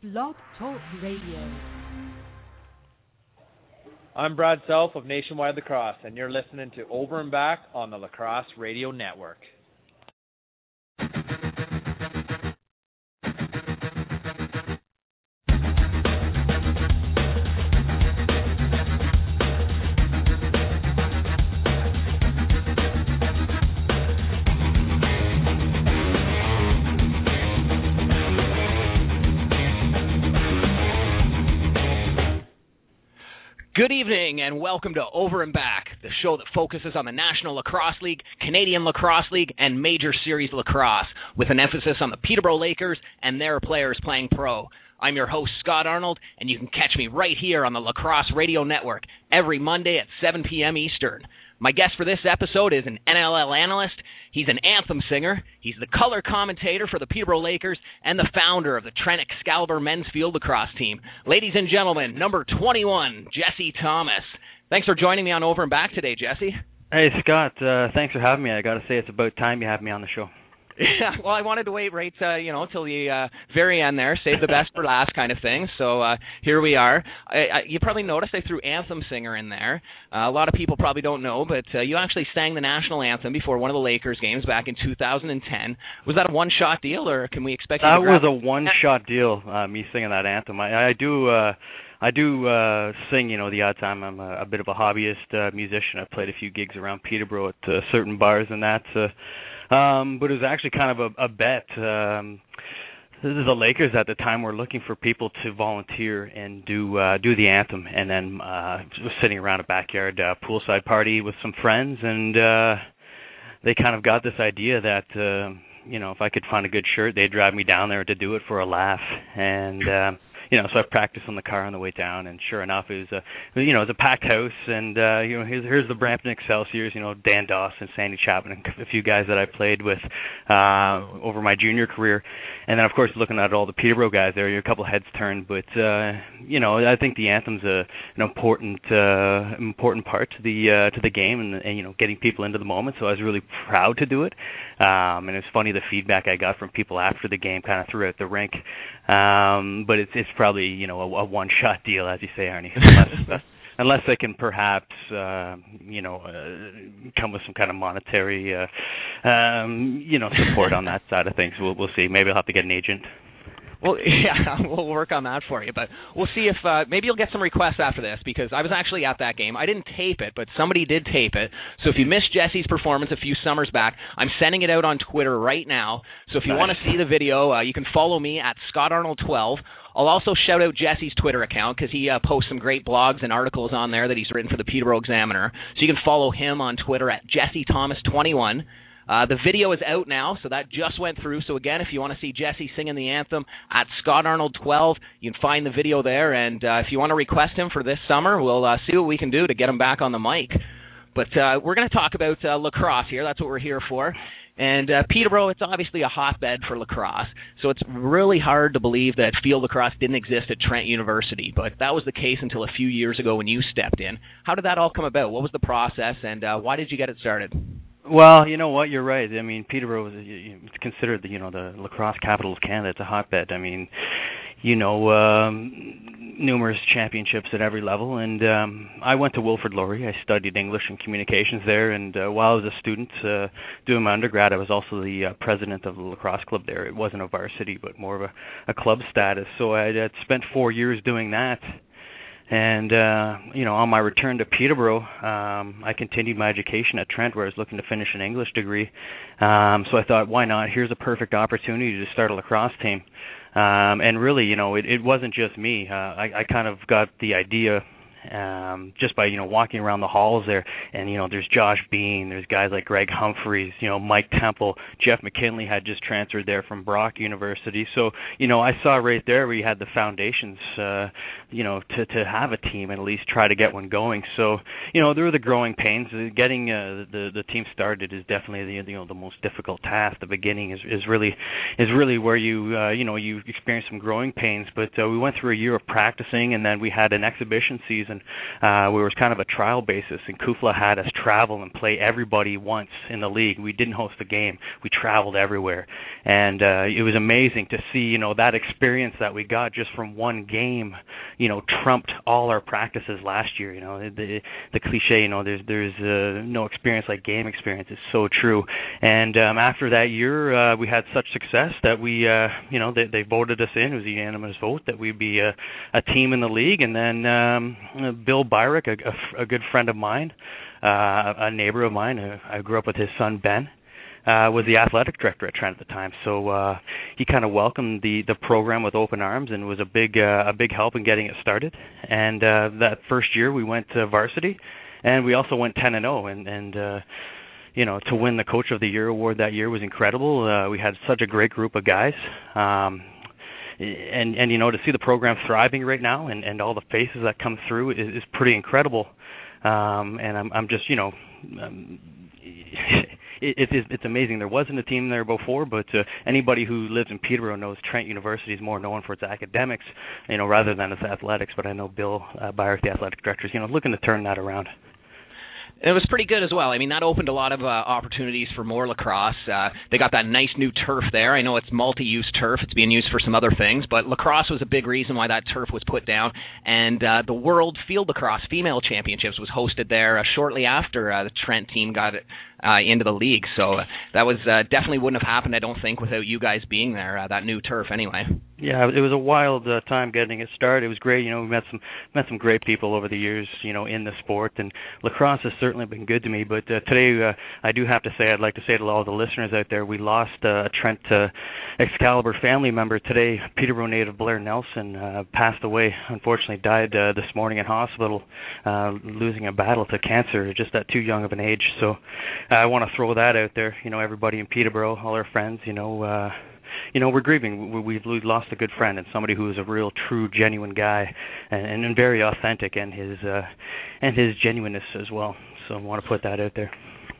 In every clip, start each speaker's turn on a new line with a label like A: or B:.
A: Blog Talk Radio.
B: I'm Brad Self of Nationwide Lacrosse, and you're listening to Over and Back on the Lacrosse Radio Network.
C: Evening and welcome to Over and Back, the show that focuses on the National Lacrosse League, Canadian Lacrosse League, and Major Series Lacrosse, with an emphasis on the Peterborough Lakers and their players playing pro. I'm your host, Scott Arnold, and you can catch me right here on the Lacrosse Radio Network every Monday at 7 p.m. Eastern. My guest for this episode is an NLL analyst. He's an anthem singer. He's the color commentator for the Peterborough Lakers and the founder of the Trent Excalibur men's field lacrosse team. Ladies and gentlemen, number 21, Jesse Thomas. Thanks for joining me on Over and Back today, Jesse.
D: Hey, Scott. Uh, thanks for having me. I got to say, it's about time you have me on the show.
C: Yeah, well, I wanted to wait right, uh, you know, till the uh, very end there, save the best for last, kind of thing. So uh, here we are. I, I, you probably noticed I threw anthem singer in there. Uh, a lot of people probably don't know, but uh, you actually sang the national anthem before one of the Lakers games back in 2010. Was that a one-shot deal, or can we expect?
D: That
C: was
D: a one-shot deal. Uh, me singing that anthem. I, I do. Uh, I do uh sing, you know, the odd time. I'm a, a bit of a hobbyist uh, musician. I've played a few gigs around Peterborough at uh, certain bars and that. Uh, um, but it was actually kind of a, a bet. Um, the Lakers at the time were looking for people to volunteer and do uh, do the anthem, and then uh, was sitting around a backyard uh, poolside party with some friends, and uh, they kind of got this idea that uh, you know if I could find a good shirt, they'd drive me down there to do it for a laugh, and. Uh, you know, so I practiced on the car on the way down, and sure enough, it was a, you know, it was a packed house, and uh, you know, here's here's the Brampton Excelsiors, you know, Dan Dawson, and Sandy Chapman, and a few guys that I played with uh, over my junior career, and then of course looking at all the Peterborough guys there, you're a couple heads turned, but uh, you know, I think the anthem's a an important uh, important part to the uh, to the game, and, and you know, getting people into the moment. So I was really proud to do it, um, and it's funny the feedback I got from people after the game, kind of throughout the rink. Um, but it's it's probably you know a, a one shot deal, as you say, Arnie, unless unless they can perhaps uh, you know uh, come with some kind of monetary uh, um, you know support on that side of things. We'll we'll see. Maybe I'll have to get an agent.
C: Well, yeah, we'll work on that for you, but we'll see if uh, maybe you'll get some requests after this because I was actually at that game. I didn't tape it, but somebody did tape it. So if you missed Jesse's performance a few summers back, I'm sending it out on Twitter right now. So if you nice. want to see the video, uh, you can follow me at Scott Arnold 12. I'll also shout out Jesse's Twitter account because he uh, posts some great blogs and articles on there that he's written for the Peterborough Examiner. So you can follow him on Twitter at Jesse Thomas 21. Uh, the video is out now, so that just went through. So again, if you want to see Jesse singing the anthem at Scott Arnold 12, you can find the video there. And uh, if you want to request him for this summer, we'll uh, see what we can do to get him back on the mic. But uh, we're going to talk about uh, lacrosse here. That's what we're here for. And uh, Peterborough, it's obviously a hotbed for lacrosse, so it's really hard to believe that field lacrosse didn't exist at Trent University. But that was the case until a few years ago when you stepped in. How did that all come about? What was the process, and uh, why did you get it started?
D: Well, you know what, you're right. I mean, Peterborough is considered the you know the lacrosse capital of Canada. It's a hotbed. I mean, you know, um, numerous championships at every level. And um, I went to Wilfrid Laurier. I studied English and communications there. And uh, while I was a student uh, doing my undergrad, I was also the uh, president of the lacrosse club there. It wasn't a varsity, but more of a, a club status. So I had spent four years doing that and uh, you know, on my return to Peterborough, um, I continued my education at Trent, where I was looking to finish an English degree. Um, so I thought, why not? Here's a perfect opportunity to start a lacrosse team. Um, and really, you know, it, it wasn't just me. Uh, I, I kind of got the idea um, just by you know walking around the halls there. And you know, there's Josh Bean, there's guys like Greg Humphreys, you know, Mike Temple, Jeff McKinley had just transferred there from Brock University. So you know, I saw right there we had the foundations, uh, you know, to to have a team and at least try to get one going. So you know, there were the growing pains. Getting uh, the the team started is definitely the you know the most difficult task. The beginning is is really is really where you uh, you know you experience some growing pains. But uh, we went through a year of practicing, and then we had an exhibition season uh, we were kind of a trial basis. And CUFLA had us travel and play everybody once in the league. We didn't host a game; we traveled everywhere, and uh, it was amazing to see you know that experience that we got just from one game. You know, trumped all our practices last year. You know, the the cliche. You know, there's there's uh, no experience like game experience. It's so true. And um, after that year, uh, we had such success that we, uh, you know, they, they voted us in. It was a unanimous vote that we'd be a, a team in the league. And then um, Bill Byrick, a, a, a good friend of mine, uh, a neighbor of mine, uh, I grew up with his son Ben. Uh, was the athletic director at Trent at the time, so uh, he kind of welcomed the the program with open arms and was a big uh, a big help in getting it started. And uh, that first year we went to varsity, and we also went 10 and 0, and and uh, you know to win the coach of the year award that year was incredible. Uh, we had such a great group of guys. Um, and and you know to see the program thriving right now and and all the faces that come through is, is pretty incredible. Um and i'm i'm just you know um, it, it it's amazing. There wasn't a team there before but uh, anybody who lives in peterborough knows trent university is more known for its academics you know rather than its athletics. But i know bill uh, byrick the athletic director is you know looking to turn that around
C: it was pretty good as well. I mean, that opened a lot of uh, opportunities for more lacrosse. Uh, they got that nice new turf there. I know it's multi-use turf; it's being used for some other things, but lacrosse was a big reason why that turf was put down. And uh, the World Field Lacrosse Female Championships was hosted there uh, shortly after uh, the Trent team got uh, into the league. So uh, that was uh, definitely wouldn't have happened, I don't think, without you guys being there. Uh, that new turf, anyway.
D: Yeah, it was a wild uh, time getting it started. It was great. You know, we met some met some great people over the years. You know, in the sport, and lacrosse has certainly been good to me. But uh, today, uh, I do have to say, I'd like to say to all the listeners out there, we lost uh, a Trent uh, Excalibur family member today. Peterborough native Blair Nelson uh, passed away. Unfortunately, died uh, this morning in hospital, uh, losing a battle to cancer, just at too young of an age. So, uh, I want to throw that out there. You know, everybody in Peterborough, all our friends. You know. uh you know we're grieving we've lost a good friend and somebody who is a real true genuine guy and and very authentic and his uh and his genuineness as well so i want to put that out there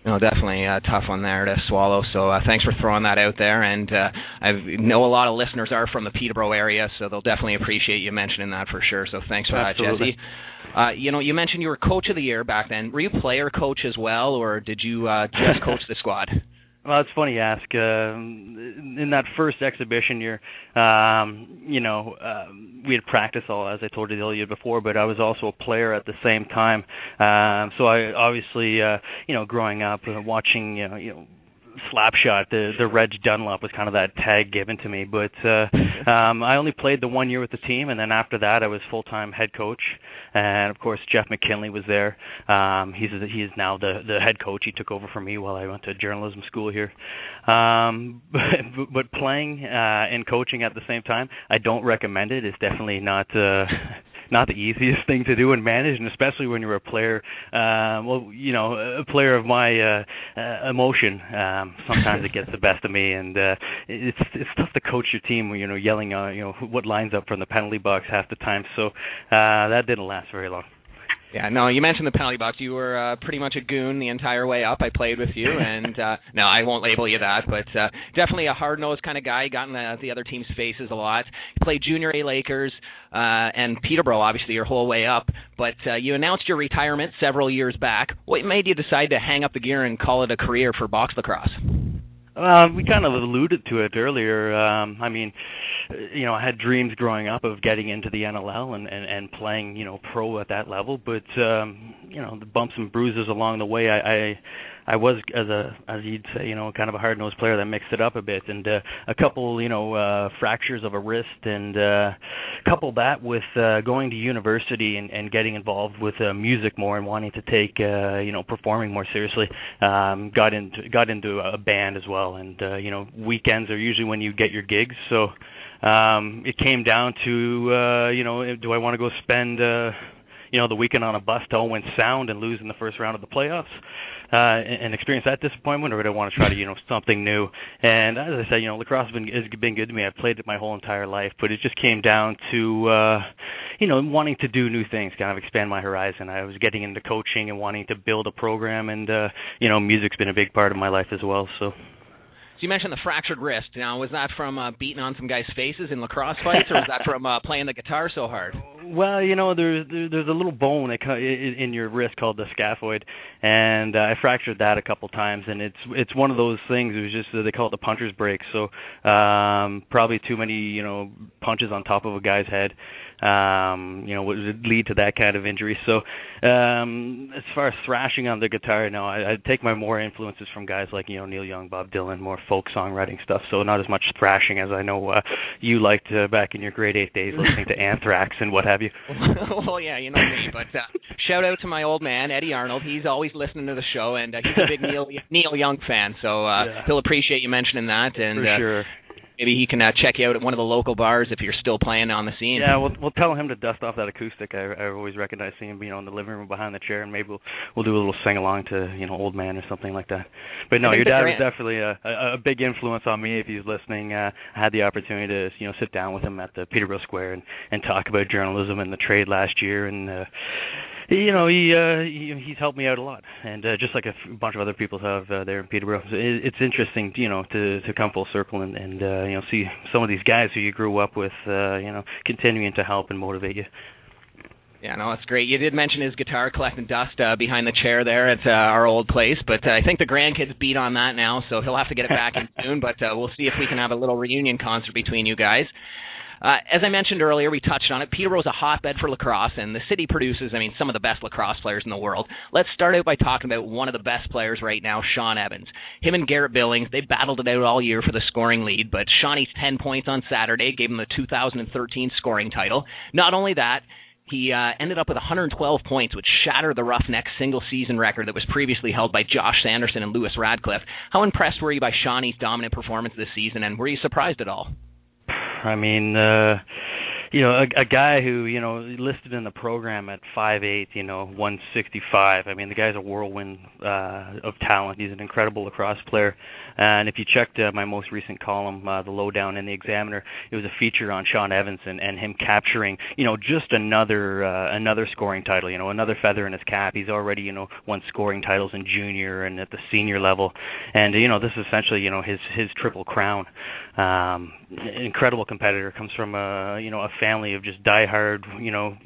C: no, definitely a tough one there to swallow. So uh, thanks for throwing that out there. And uh, I know a lot of listeners are from the Peterborough area, so they'll definitely appreciate you mentioning that for sure. So thanks for
D: Absolutely.
C: that, Jesse. Uh, you know, you mentioned you were coach of the year back then. Were you player coach as well, or did you uh, just coach the squad?
D: Well, it's funny you ask. Uh, in that first exhibition year, um, you know, uh, we had practiced all, as I told you the year before, but I was also a player at the same time. Um, so I obviously, uh, you know, growing up, uh, watching, you know, you know Slapshot, the the Reg Dunlop was kind of that tag given to me. But uh, um, I only played the one year with the team, and then after that, I was full time head coach. And of course, Jeff McKinley was there. Um, he's he is now the the head coach. He took over for me while I went to journalism school here. Um, but, but playing uh, and coaching at the same time, I don't recommend it. It's definitely not. Uh, not the easiest thing to do and manage, and especially when you're a player. Uh, well, you know, a player of my uh, uh, emotion. Um, sometimes it gets the best of me, and uh, it's it's tough to coach your team you know yelling, uh, you know, what lines up from the penalty box half the time. So uh, that didn't last very long.
C: Yeah, no, you mentioned the penalty box. You were uh, pretty much a goon the entire way up. I played with you, and uh, no, I won't label you that, but uh, definitely a hard-nosed kind of guy. You got in the, the other team's faces a lot. You played junior A Lakers uh, and Peterborough, obviously, your whole way up. But uh, you announced your retirement several years back. What made you decide to hang up the gear and call it a career for box lacrosse?
D: Uh, we kind of alluded to it earlier. Um, I mean, you know, I had dreams growing up of getting into the NLL and, and, and playing, you know, pro at that level. But um, you know, the bumps and bruises along the way, I, I I was as a as you'd say, you know, kind of a hard nosed player that mixed it up a bit, and uh, a couple, you know, uh, fractures of a wrist, and uh, couple that with uh, going to university and, and getting involved with uh, music more and wanting to take, uh, you know, performing more seriously. Um, got into got into a band as well, and uh, you know, weekends are usually when you get your gigs, so um it came down to uh you know do i want to go spend uh you know the weekend on a bus to Owen Sound and lose in the first round of the playoffs uh, and, and experience that disappointment, or would I want to try to you know something new? And as I said, you know, lacrosse has been has been good to me. I've played it my whole entire life, but it just came down to uh, you know wanting to do new things, kind of expand my horizon. I was getting into coaching and wanting to build a program, and uh, you know, music's been a big part of my life as well. So.
C: So you mentioned the fractured wrist. Now, was that from uh, beating on some guys' faces in lacrosse fights, or was that from uh, playing the guitar so hard?
D: Well, you know, there's there's a little bone in your wrist called the scaphoid, and uh, I fractured that a couple times, and it's it's one of those things. It was just they call it the puncher's break. So um, probably too many you know punches on top of a guy's head um, you know, would lead to that kind of injury. So, um, as far as thrashing on the guitar, no, I, I take my more influences from guys like you know Neil Young, Bob Dylan, more folk songwriting stuff. So not as much thrashing as I know uh, you liked uh, back in your grade eight days, listening to Anthrax and what have you.
C: well, yeah, you know me. But uh, shout out to my old man Eddie Arnold. He's always listening to the show, and uh, he's a big Neil Neil Young fan. So uh, yeah. he'll appreciate you mentioning that. And
D: For
C: uh,
D: sure
C: maybe he can uh, check you out at one of the local bars if you're still playing on the scene.
D: Yeah, we'll we'll tell him to dust off that acoustic. I I always recognize seeing him, you know, in the living room behind the chair, and maybe we'll we'll do a little sing along to you know Old Man or something like that. But no, your dad was definitely a, a a big influence on me. If he's listening, uh, I had the opportunity to you know sit down with him at the Peterborough Square and and talk about journalism and the trade last year, and uh, you know he uh he, he's helped me out a lot and uh, just like a f- bunch of other people have uh, there in Peterborough so it, it's interesting you know to to come full circle and and uh, you know see some of these guys who you grew up with uh you know continuing to help and motivate you
C: yeah, no, that's great. You did mention his guitar collecting dust uh, behind the chair there at uh, our old place, but uh, I think the grandkids beat on that now, so he'll have to get it back in soon. But uh, we'll see if we can have a little reunion concert between you guys. Uh, as I mentioned earlier, we touched on it. Peterborough is a hotbed for lacrosse, and the city produces, I mean, some of the best lacrosse players in the world. Let's start out by talking about one of the best players right now, Shawn Evans. Him and Garrett Billings, they battled it out all year for the scoring lead, but Shawnee's 10 points on Saturday gave him the 2013 scoring title. Not only that, he uh, ended up with 112 points, which shattered the Roughnecks single season record that was previously held by Josh Sanderson and Lewis Ratcliff. How impressed were you by Shawnee's dominant performance this season, and were you surprised at all?
D: I mean, uh you know, a, a guy who you know listed in the program at five eight, you know, one sixty five. I mean, the guy's a whirlwind uh, of talent. He's an incredible lacrosse player. And if you checked uh, my most recent column, uh, the lowdown in the Examiner, it was a feature on Shawn Evans and, him capturing, you know, just another uh, another scoring title. You know, another feather in his cap. He's already, you know, won scoring titles in junior and at the senior level. And you know, this is essentially, you know, his his triple crown. Um, incredible competitor. Comes from a you know a family of just diehard, you know,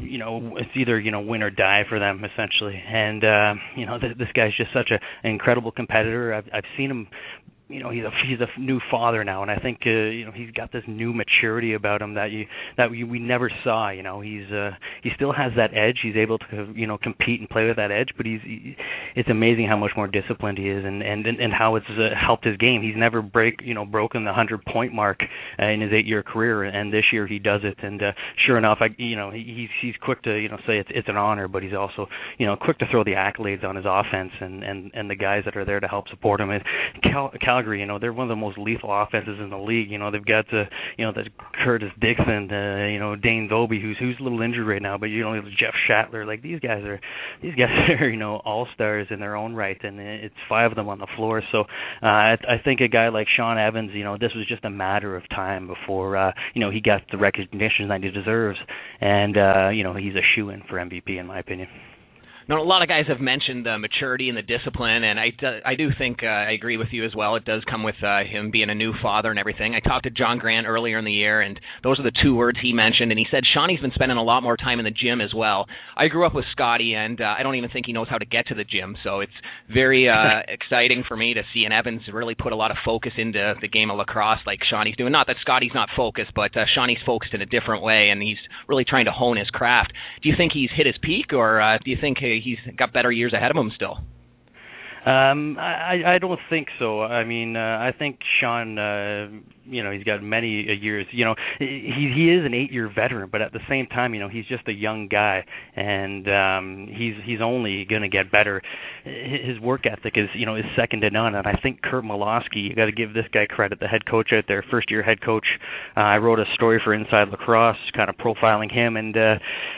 D: you know, it's either you know win or die for them essentially. And uh, you know, th- this guy's just such a, an incredible competitor. I've I've seen him you know he's a he's a new father now and I think uh, you know he's got this new maturity about him that you that we, we never saw you know. He's uh he still has that edge. He's able to you know compete and play with that edge but he's he, it's amazing how much more disciplined he is and and and how it's uh, helped his game. He's never break you know broken the 100 point mark uh, in his 8 year career and this year he does it. And uh, sure enough I you know he, he's he's quick to you know say it's it's an honor but he's also you know quick to throw the accolades on his offense and and and the guys that are there to help support him. And Cal, Cal Calgary, you know, they're one of the most lethal offenses in the league. You know, they've got the you know, the Curtis Dixon, uh, you know, Dane Dobbie, who's who's a little injured right now, but you know, Jeff Shattler, like these guys are these guys are you know all stars in their own right, and it's five of them on the floor. So uh, I, I think a guy like Shawn Evans, you know, this was just a matter of time before uh, you know he got the recognition that he deserves, and uh, you know he's a shoe in for MVP in my opinion.
C: Now, a lot of guys have mentioned the maturity and the discipline, and I, I do think uh, I agree with you as well. It does come with uh, him being a new father and everything. I talked to John Grant earlier in the year, and those are the two words he mentioned. And he said Shawnee's been spending a lot more time in the gym as well. I grew up with Scotty, and uh, I don't even think he knows how to get to the gym. So it's very uh, exciting for me to see an Evans really put a lot of focus into the game of lacrosse like Shawnee's doing. Not that Scotty's not focused, but uh, Shawnee's focused in a different way, and he's really trying to hone his craft. Do you think he's hit his peak, or uh, do you think he's got better years ahead of him still.
D: Um, I I don't think so. I mean, uh, I think Shawn uh, you know he's got many years. You know he he is an eight year veteran, but at the same time, you know he's just a young guy, and um, he's he's only going to get better. His work ethic is you know is second to none, and I think Curt Malawsky, you got to give this guy credit, the head coach out there, first year head coach. Uh, I wrote a story for Inside Lacrosse, kind of profiling him, and uh,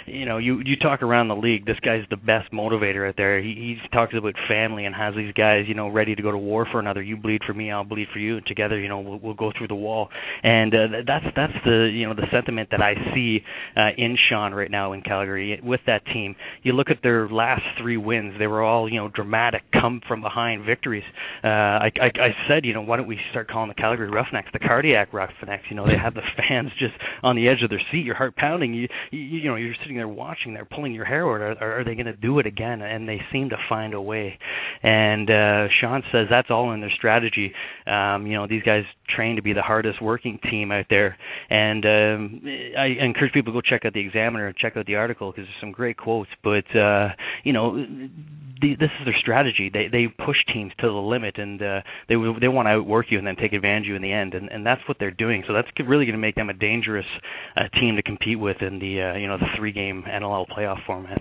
D: you know you you talk around the league, this guy's the best motivator out there. He he talks about family and has these guys you know ready to go to war for another. You bleed for me, I'll bleed for you, and together you know we'll, we'll go through the wall. And uh, that's that's the you know the sentiment that I see uh, in Shawn right now in Calgary with that team. You look at their last three wins; they were all you know dramatic, come from behind victories. Uh, I, I I said you know why don't we start calling the Calgary Roughnecks the cardiac Roughnecks? You know they have the fans just on the edge of their seat, your heart pounding. You you, you know you're sitting there watching, they're pulling your hair out. Are, are they going to do it again? And they seem to find a way. And uh, Shawn says that's all in their strategy. Um, you know these guys train to be the hardest working team out there. And um, I encourage people to go check out the Examiner check out the article because there's some great quotes. But uh, you know, the, this is their strategy. They they push teams to the limit, and uh, they they want to outwork you and then take advantage of you in the end. And and that's what they're doing. So that's really going to make them a dangerous uh, team to compete with in the uh, you know the three game NLL playoff format.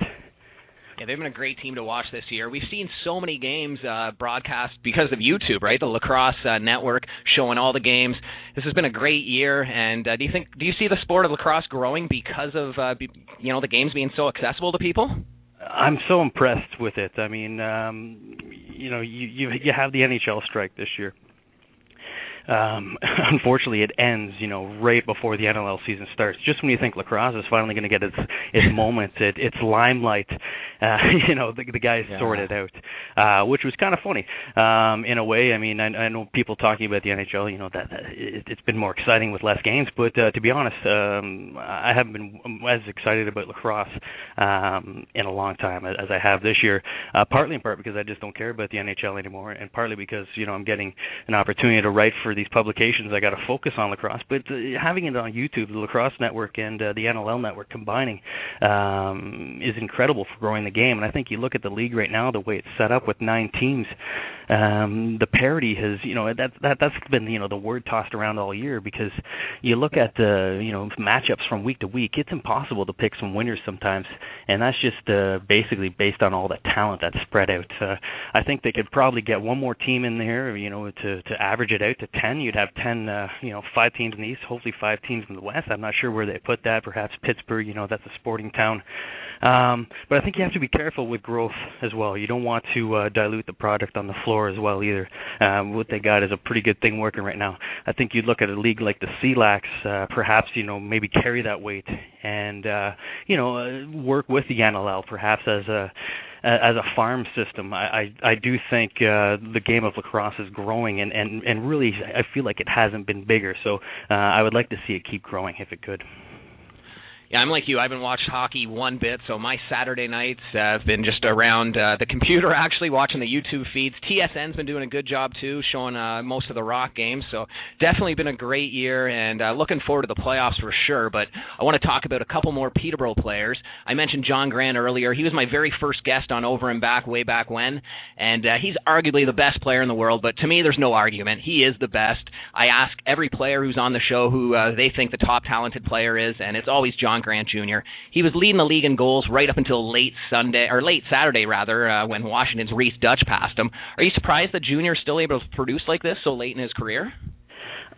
C: Yeah, they've been a great team to watch this year. We've seen so many games uh, broadcast because of YouTube, right? The Lacrosse uh, Network showing all the games. This has been a great year. And uh, do you think do you see the sport of lacrosse growing because of uh, you know the games being so accessible to people?
D: I'm so impressed with it. I mean, um, you know, you you you have the NHL strike this year um, unfortunately, it ends, you know, right before the NLL season starts. Just when you think lacrosse is finally going to get its its moment, it, its limelight, uh, you know, the, the guys yeah. sorted out, uh, which was kind of funny um, in a way. I mean, I, I know people talking about the NHL, you know, that, that it, it's been more exciting with less games, but uh, to be honest, um, I haven't been as excited about lacrosse um, in a long time as, as I have this year. Uh, partly in part because I just don't care about the NHL anymore, and partly because you know I'm getting an opportunity to write for these publications, I got to focus on lacrosse. But uh, having it on YouTube, the Lacrosse Network and uh, the NLL Network combining um, is incredible for growing the game. And I think you look at the league right now, the way it's set up with nine teams, um, the parity has, you know, that that that's been you know the word tossed around all year because you look at the you know matchups from week to week, it's impossible to pick some winners sometimes, and that's just uh, basically based on all that talent that's spread out. Uh, I think they could probably get one more team in there, you know, to to average it out to ten you'd have 10, uh, you know, five teams in the East, hopefully five teams in the West. I'm not sure where they put that. Perhaps Pittsburgh, you know, that's a sporting town. Um, but I think you have to be careful with growth as well. You don't want to uh, dilute the product on the floor as well either. Um, what they got is a pretty good thing working right now. I think you'd look at a league like the CLAX, uh, perhaps you know maybe carry that weight and uh, you know uh, work with the NLL perhaps as a as a farm system, I I, I do think uh, the game of lacrosse is growing, and and and really I feel like it hasn't been bigger. So uh, I would like to see it keep growing if it could.
C: Yeah, I'm like you. I haven't watched hockey one bit, so my Saturday nights have been just around uh, the computer, actually watching the YouTube feeds. TSN's been doing a good job too, showing uh, most of the Rock games. So definitely been a great year, and uh, looking forward to the playoffs for sure. But I want to talk about a couple more Peterborough players. I mentioned John Grant earlier. He was my very first guest on Over and Back way back when, and uh, he's arguably the best player in the world. But to me, there's no argument. He is the best. I ask every player who's on the show who uh, they think the top talented player is, and it's always John. Grant Jr. He was leading the league in goals right up until late Sunday or late Saturday rather, uh, when Washington's Rhys Duch passed him. Are you surprised that Junior is still able to produce like this so late in his career?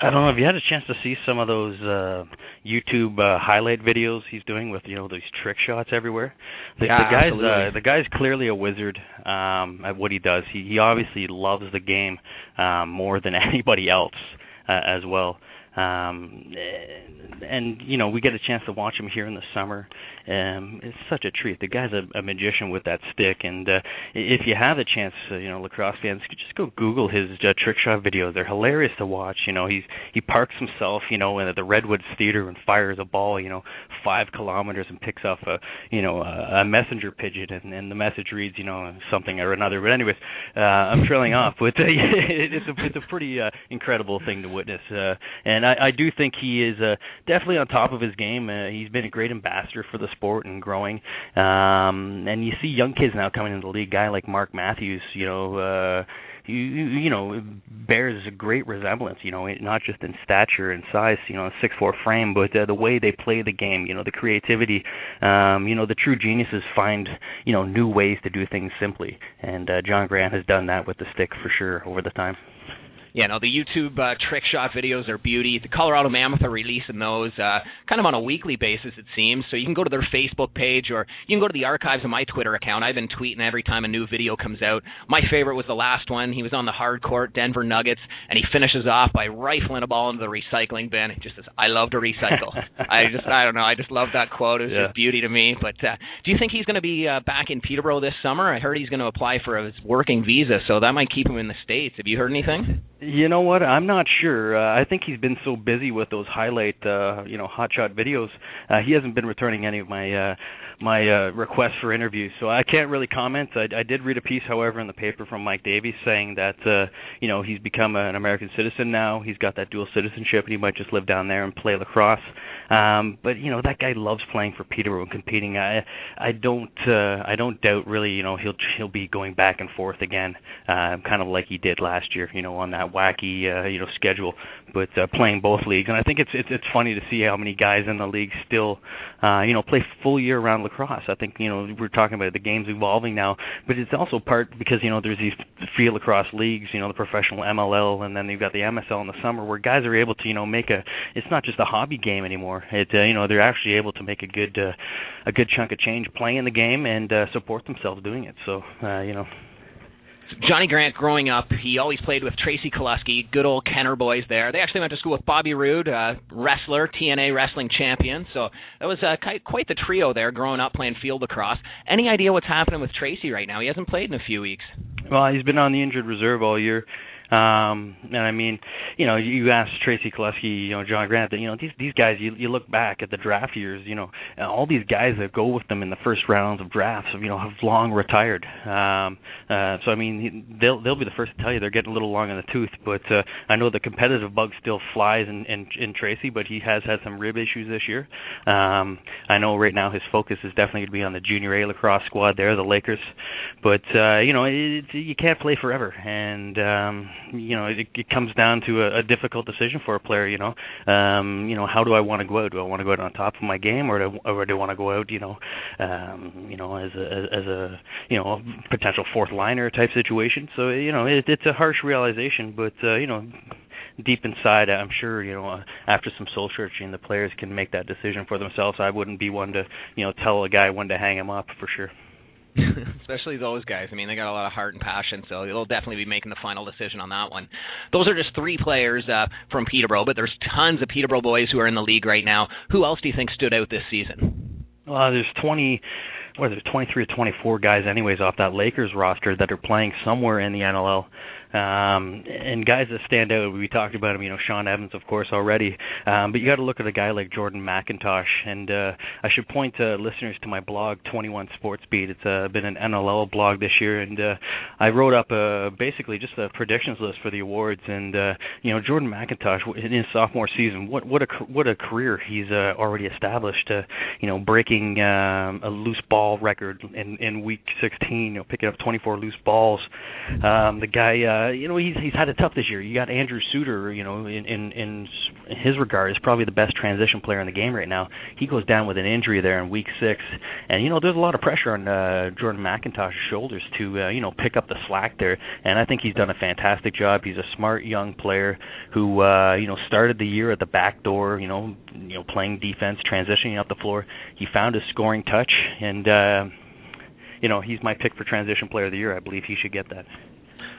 D: I don't know. Have you had a chance to see some of those uh YouTube uh, highlight videos he's doing with you know these trick shots everywhere? The,
C: yeah,
D: the guy's
C: uh,
D: the guy's clearly a wizard um, at what he does. He he obviously loves the game um, more than anybody else uh, as well. Um, and you know we get a chance to watch him here in the summer. Um, it's such a treat. The guy's a, a magician with that stick, and uh, if you have the chance, uh, you know lacrosse fans, just go Google his uh, trick shot videos. They're hilarious to watch. You know he's he parks himself, you know, at the Redwoods Theater and fires a ball, you know, five kilometers and picks off a you know a, a messenger pigeon, and, and the message reads you know something or another. But anyways, uh, I'm trailing off, but uh, it's a it's a pretty uh, incredible thing to witness, uh, and I, I do think he is uh, definitely on top of his game. Uh, he's been a great ambassador for the sport and growing. Um, and you see young kids now coming into the league. Guy like Mark Matthews, you know. Uh, you, you know bears a great resemblance you know not just in stature and size you know six four frame but uh, the way they play the game you know the creativity um you know the true geniuses find you know new ways to do things simply and uh, John Grant has done that with the stick for sure over the time
C: Yeah, no, the YouTube uh, trick shot videos are beauty. The Colorado Mammoth are releasing those uh, kind of on a weekly basis, it seems. So you can go to their Facebook page or you can go to the archives of my Twitter account. I've been tweeting every time a new video comes out. My favorite was the last one. He was on the hard court, Denver Nuggets, and he finishes off by rifling a ball into the recycling bin. It just says, "I love to recycle." I just, I don't know, I just love that quote. It's yeah. just beauty to me. But uh, do you think he's going to be uh, back in Peterborough this summer? I heard he's going to apply for his working visa, so that might keep him in the states. Have you heard anything?
D: You know what? I'm not sure. Uh, I think he's been so busy with those highlight, uh, you know, hotshot videos. Uh, he hasn't been returning any of my uh, my uh, requests for interviews, so I can't really comment. I, I did read a piece, however, in the paper from Mike Davies saying that uh, you know he's become an American citizen now. He's got that dual citizenship, and he might just live down there and play lacrosse. Um, but you know that guy loves playing for Peterborough and competing. I I don't uh, I don't doubt really. You know he'll he'll be going back and forth again, uh, kind of like he did last year. You know on that wacky uh, you know schedule, but uh, playing both leagues. And I think it's it's it's funny to see how many guys in the league still uh, you know play full year round lacrosse. I think you know we're talking about the game's evolving now, but it's also part because you know there's these field lacrosse leagues, you know the professional MLL, and then you've got the MSL in the summer where guys are able to you know make a. It's not just a hobby game anymore. It uh, you know they're actually able to make a good uh, a good chunk of change playing the game and uh, support themselves doing it. So uh, you know
C: Johnny Grant growing up, he always played with Tracey Kelusky, good old Kenner boys there. They actually went to school with Bobby Roode, uh, wrestler, TNA wrestling champion. So that was uh, quite the trio there growing up playing field lacrosse. Any idea what's happening with Tracey right now? He hasn't played in a few weeks.
D: Well, he's been on the injured reserve all year. Um, and I mean, you know, you asked Tracey Kelusky, you know, John Grant, that you know these these guys. You you look back at the draft years, you know, all these guys that go with them in the first rounds of drafts, you know, have long retired. Um, uh, so I mean, they'll they'll be the first to tell you they're getting a little long in the tooth. But uh, I know the competitive bug still flies in, in in Tracey, but he has had some rib issues this year. Um, I know right now his focus is definitely going to be on the junior A lacrosse squad there, the Lakers. But uh, you know, it, it, you can't play forever, and um, you know it, it comes down to a, a difficult decision for a player. You know, um, you know how do I want to go out? Do I want to go out on top of my game, or do, or do I want to go out? You know, um, you know as a as a you know potential fourth liner type situation. So you know it, it's a harsh realization, but uh, you know deep inside, I'm sure you know after some soul searching, the players can make that decision for themselves. I wouldn't be one to you know tell a guy when to hang him up for sure.
C: Especially those guys. I mean, they got a lot of heart and passion, so they'll definitely be making the final decision on that one. Those are just three players uh, from Peterborough, but there's tons of Peterborough boys who are in the league right now. Who else do you think stood out this season?
D: Well, there's 20 what is it, 23 or 24 guys anyways off that Lakers roster that are playing somewhere in the NLL. Um, and guys that stand out, we talked about him, you know, Shawn Evans, of course, already. Um, but you got to look at a guy like Jordan McIntosh. And uh, I should point to listeners to my blog, 21 Sports Beat. It's uh, been an NLL blog this year, and uh, I wrote up uh, basically just a predictions list for the awards. And uh, you know, Jordan McIntosh in his sophomore season, what what a what a career he's uh, already established. Uh, you know, breaking um, a loose ball record in in week 16. You know, picking up 24 loose balls. Um, the guy. Uh, uh, you know he's he's had it tough this year. You got Andrew Suitor, you know, in in in his regard is probably the best transition player in the game right now. He goes down with an injury there in week six, and you know there's a lot of pressure on uh, Jordan McIntosh's shoulders to uh, you know pick up the slack there. And I think he's done a fantastic job. He's a smart young player who uh, you know started the year at the back door, you know, you know playing defense, transitioning up the floor. He found his scoring touch, and uh, you know he's my pick for transition player of the year. I believe he should get that.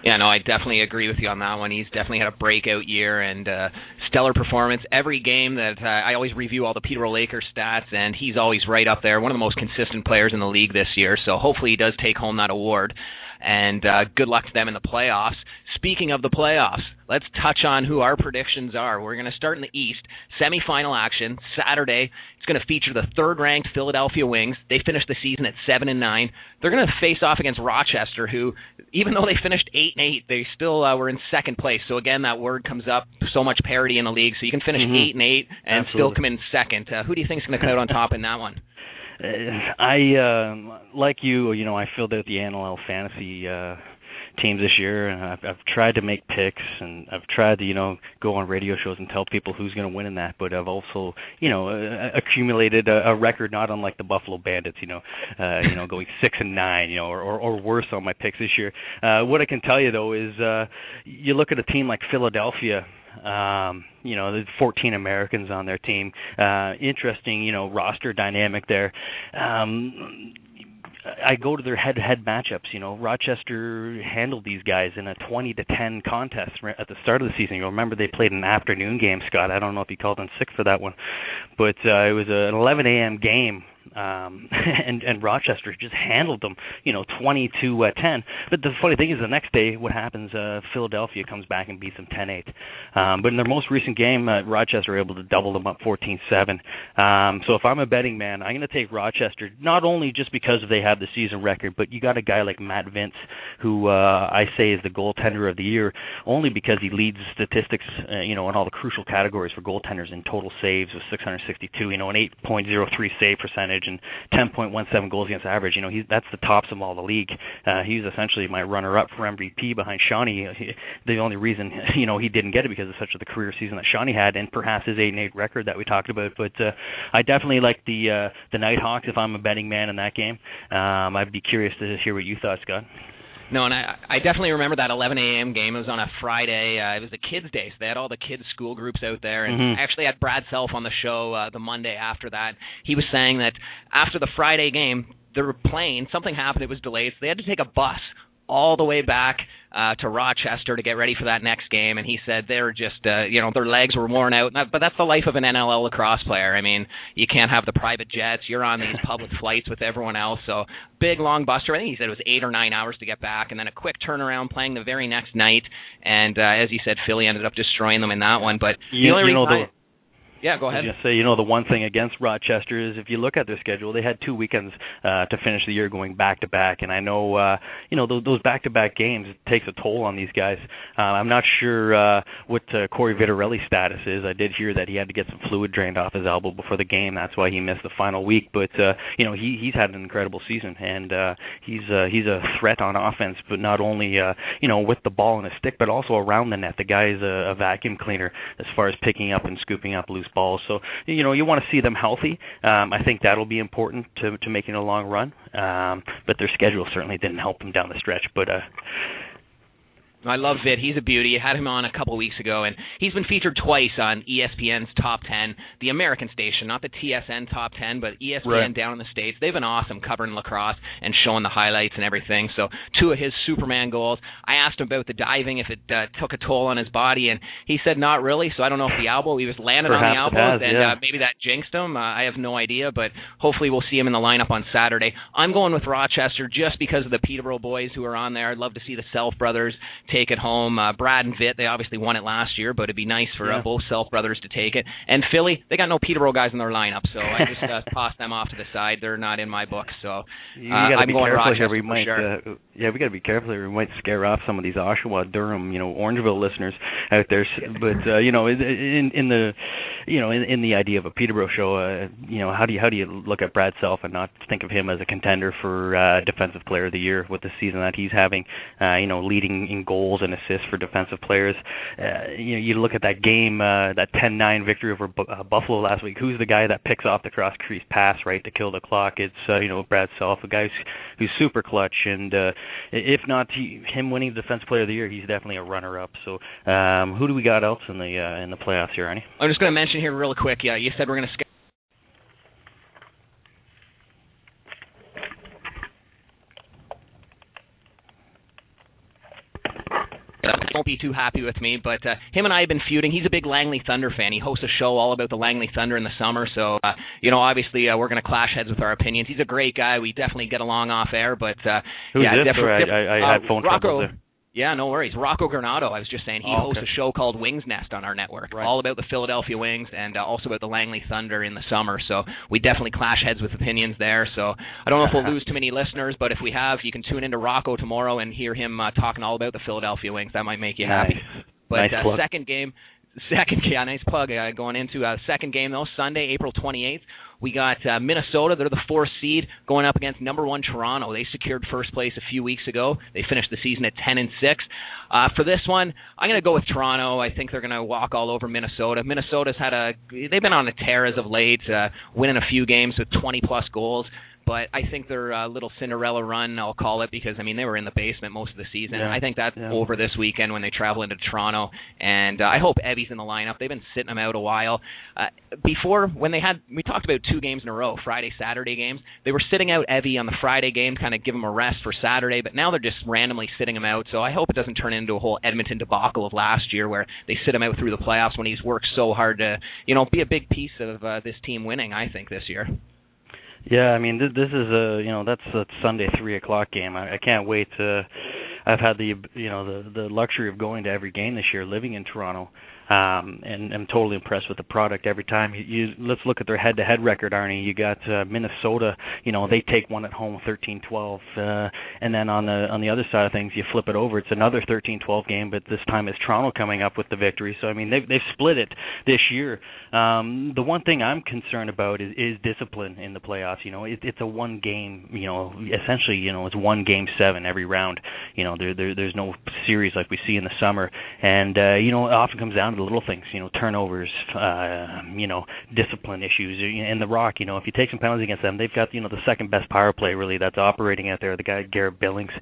C: Yeah, no, I definitely agree with you on that one. He's definitely had a breakout year and uh, stellar performance. Every game that uh, I always review all the Peterborough Lakers stats, and he's always right up there. One of the most consistent players in the league this year. So hopefully he does take home that award. And uh, good luck to them in the playoffs. Speaking of the playoffs, let's touch on who our predictions are. We're going to start in the East. Semifinal action Saturday. It's going to feature the third-ranked Philadelphia Wings. They finished the season at seven and nine. They're going to face off against Rochester, who, even though they finished eight and eight, they still uh, were in second place. So again, that word comes up. So much parity in the league. So you can finish
D: mm-hmm.
C: eight and eight and
D: Absolutely.
C: still come in second. Uh, who do you think is going to come out on top in that one?
D: I uh, like you. You know, I filled out the NLL fantasy. Uh, teams this year, and I've, I've tried to make picks, and I've tried to you know go on radio shows and tell people who's going to win in that. But I've also you know uh, accumulated a, a record not unlike the Buffalo Bandits, you know, uh, you know going six and nine, you know, or, or, or worse on my picks this year. Uh, what I can tell you though is uh, you look at a team like Philadelphia um, you know, there's 14 Americans on their team. Uh, interesting, you know, roster dynamic there. Um, I go to their head-to-head matchups. You know, Rochester handled these guys in a 20 to 10 contest at the start of the season. You'll remember they played an afternoon game. Scott, I don't know if you called in sick for that one, but uh, it was an 11 a.m. game um, and and Rochester just handled them, you know, 20 to uh, 10. But the funny thing is, the next day, what happens? Uh, Philadelphia comes back and beats them 10-8. Um, but in their most recent game, uh, Rochester able to double them up 14-7. Um, so if I'm a betting man, I'm going to take Rochester not only just because they have the season record, but you got a guy like Matt Vinc, who uh, I say is the goaltender of the year, only because he leads statistics, uh, you know, in all the crucial categories for goaltenders in total saves with 662, you know, an 8.03 save percentage and 10.17 goals against average. You know, he's that's the tops of all the league. Uh, he's essentially my runner-up for MVP behind Shawnee. He, the only reason you know he didn't get it because of such a the career season that Shawnee had, and perhaps his eight and eight record that we talked about. But uh, I definitely like the uh, the Nighthawks if I'm a betting man in that game. Um, I'd be curious to hear what you thought, Scott.
C: No, and I I definitely remember that 11 a.m. game. It was on a Friday. Uh, it was the kids' day, so they had all the kids' school groups out there. And
D: mm-hmm.
C: I actually had Brad Self on the show uh, the Monday after that. He was saying that after the Friday game, the plane something happened. It was delayed, so they had to take a bus all the way back uh, to Rochester to get ready for that next game, and he said they're just, uh, you know, their legs were worn out. But that's the life of an NLL lacrosse player. I mean, you can't have the private jets. You're on these public flights with everyone else. So big long buster. I think he said it was eight or nine hours to get back, and then a quick turnaround playing the very next night. And uh, as he said, Philly ended up destroying them in that one. But
D: you,
C: the only
D: you know, the,
C: I, yeah, go ahead.
D: Just say, you know, the one thing against Rochester is if you look at their schedule, they had two weekends uh, to finish the year going back to back, and I know, uh, you know, those, those back to back games takes a toll on these guys. Uh, I'm not sure uh, what uh, Cory Vitarelli's status is. I did hear that he had to get some fluid drained off his elbow before the game. That's why he missed the final week. But uh, you know, he he's had an incredible season, and uh, he's uh, he's a threat on offense, but not only uh, you know with the ball and a stick, but also around the net. The guy is a, a vacuum cleaner as far as picking up and scooping up loose So you know you want to see them healthy. Um, I think that'll be important to to making a long run. Um, but their schedule certainly didn't help them down the stretch. But uh,
C: I love Vid. He's a beauty. I had him on a couple weeks ago, and he's been featured twice on ESPN's Top 10, the American station, not the TSN Top 10, but ESPN
D: right.
C: down in the States. They've been awesome covering lacrosse and showing the highlights and everything. So, two of his Superman goals. I asked him about the diving, if it uh, took a toll on his body, and he said not really. So, I don't know if the elbow, he was landed
D: Perhaps
C: on the elbow,
D: has,
C: and
D: yeah.
C: uh, maybe that jinxed him. Uh, I have no idea, but hopefully we'll see him in the lineup on Saturday. I'm going with Rochester just because of the Peterborough boys who are on there. I'd love to see the Self brothers take it home. Uh, Brad and Vit, they obviously won it last year, but it'd be nice for
D: yeah.
C: uh, both Self brothers to take it. And Philly, they got no Peterborough guys in their lineup, so I just uh, toss them off to the side. They're not in my book, so
D: you
C: uh,
D: to
C: I'm
D: be
C: going
D: careful
C: Rochester
D: here. We might,
C: sure.
D: uh, yeah, we got to be careful here. We might scare off some of these Oshawa, Durham, you know, Orangeville listeners out there. But uh, you know, in in the, you know, in, in the idea of a Peterborough show, uh, you know, how do you how do you look at Brad Self and not think of him as a contender for uh, defensive player of the year with the season that he's having? Uh, you know, leading in goals and assists for defensive players. Uh, you know, you look at that game, uh, that 10-9 victory over Bu- uh, Buffalo last week. Who's the guy that picks off the cross crease pass right to kill the clock? It's uh, you know Brad Self, a guy who's, who's super clutch, and uh, if not he, him winning defensive player of the year, he's definitely a runner-up. So um, who do we got else in the uh, in the playoffs here, Arnie?
C: I'm just going to mention here real quick. Yeah, you said we're going to. Won't be too happy with me, but uh, him and I have been feuding. He's a big Langley Thunder fan. He hosts a show all about the Langley Thunder in the summer, so uh, you know, obviously, uh, we're going to clash heads with our opinions. He's a great guy. We definitely get along off air, but uh,
D: Who's
C: yeah,
D: this? I, I, I had phone
C: Rocco,
D: trouble there.
C: Yeah, no worries. Rocco Granado, I was just saying, he
D: Oh,
C: hosts
D: okay.
C: a show called Wings Nest on our network,
D: Right.
C: all about the Philadelphia Wings and uh, also about the Langley Thunder in the summer. So we definitely clash heads with opinions there. So I don't know if we'll lose too many listeners, but if we have, you can tune into Rocco tomorrow and hear him uh, talking all about the Philadelphia Wings. That might make you happy.
D: Nice.
C: But
D: Nice
C: uh, second game, second yeah, nice plug. Uh, going into uh, second game though, Sunday, April 28th. We got uh, Minnesota. They're the fourth seed going up against number one Toronto. They secured first place a few weeks ago. They finished the season at 10 and six. Uh, for this one, I'm going to go with Toronto. I think they're going to walk all over Minnesota. Minnesota's had a they've been on a tear as of late, uh, winning a few games with 20 plus goals but I think their uh, little Cinderella run, I'll call it, because I mean they were in the basement most of the season.
D: Yeah.
C: I think that's
D: Yeah.
C: over this weekend when they travel into Toronto, and uh, I hope Evie's in the lineup. They've been sitting him out a while. Uh, before when they had, we talked about two games in a row, Friday, Saturday games. They were sitting out Evie on the Friday game, to kind of give him a rest for Saturday, but now they're just randomly sitting him out. So I hope it doesn't turn into a whole Edmonton debacle of last year where they sit him out through the playoffs when he's worked so hard to, you know, be a big piece of uh, this team winning. I think this year.
D: Yeah, I mean th- this is a you know that's a Sunday three o'clock game. I, I can't wait to. I've had the you know the the luxury of going to every game this year, living in Toronto, um, and I'm totally impressed with the product every time. You, you let's look at their head-to-head record, Arnie. You got uh, Minnesota. You know they take one at home, 13-12, uh, and then on the on the other side of things, you flip it over. It's another 13-12 game, but this time it's Toronto coming up with the victory. So I mean they've they've split it this year. Um, the one thing I'm concerned about is, is discipline in the playoffs. You know, it, it's a one game. You know, essentially, you know, it's one game seven every round. You know, there, there there's no series like we see in the summer, and uh, you know, it often comes down to the little things. You know, turnovers. Uh, you know, discipline issues. In the Rock, you know, if you take some penalties against them, they've got you know the second best power play really that's operating out there. The guy Garrett Billings.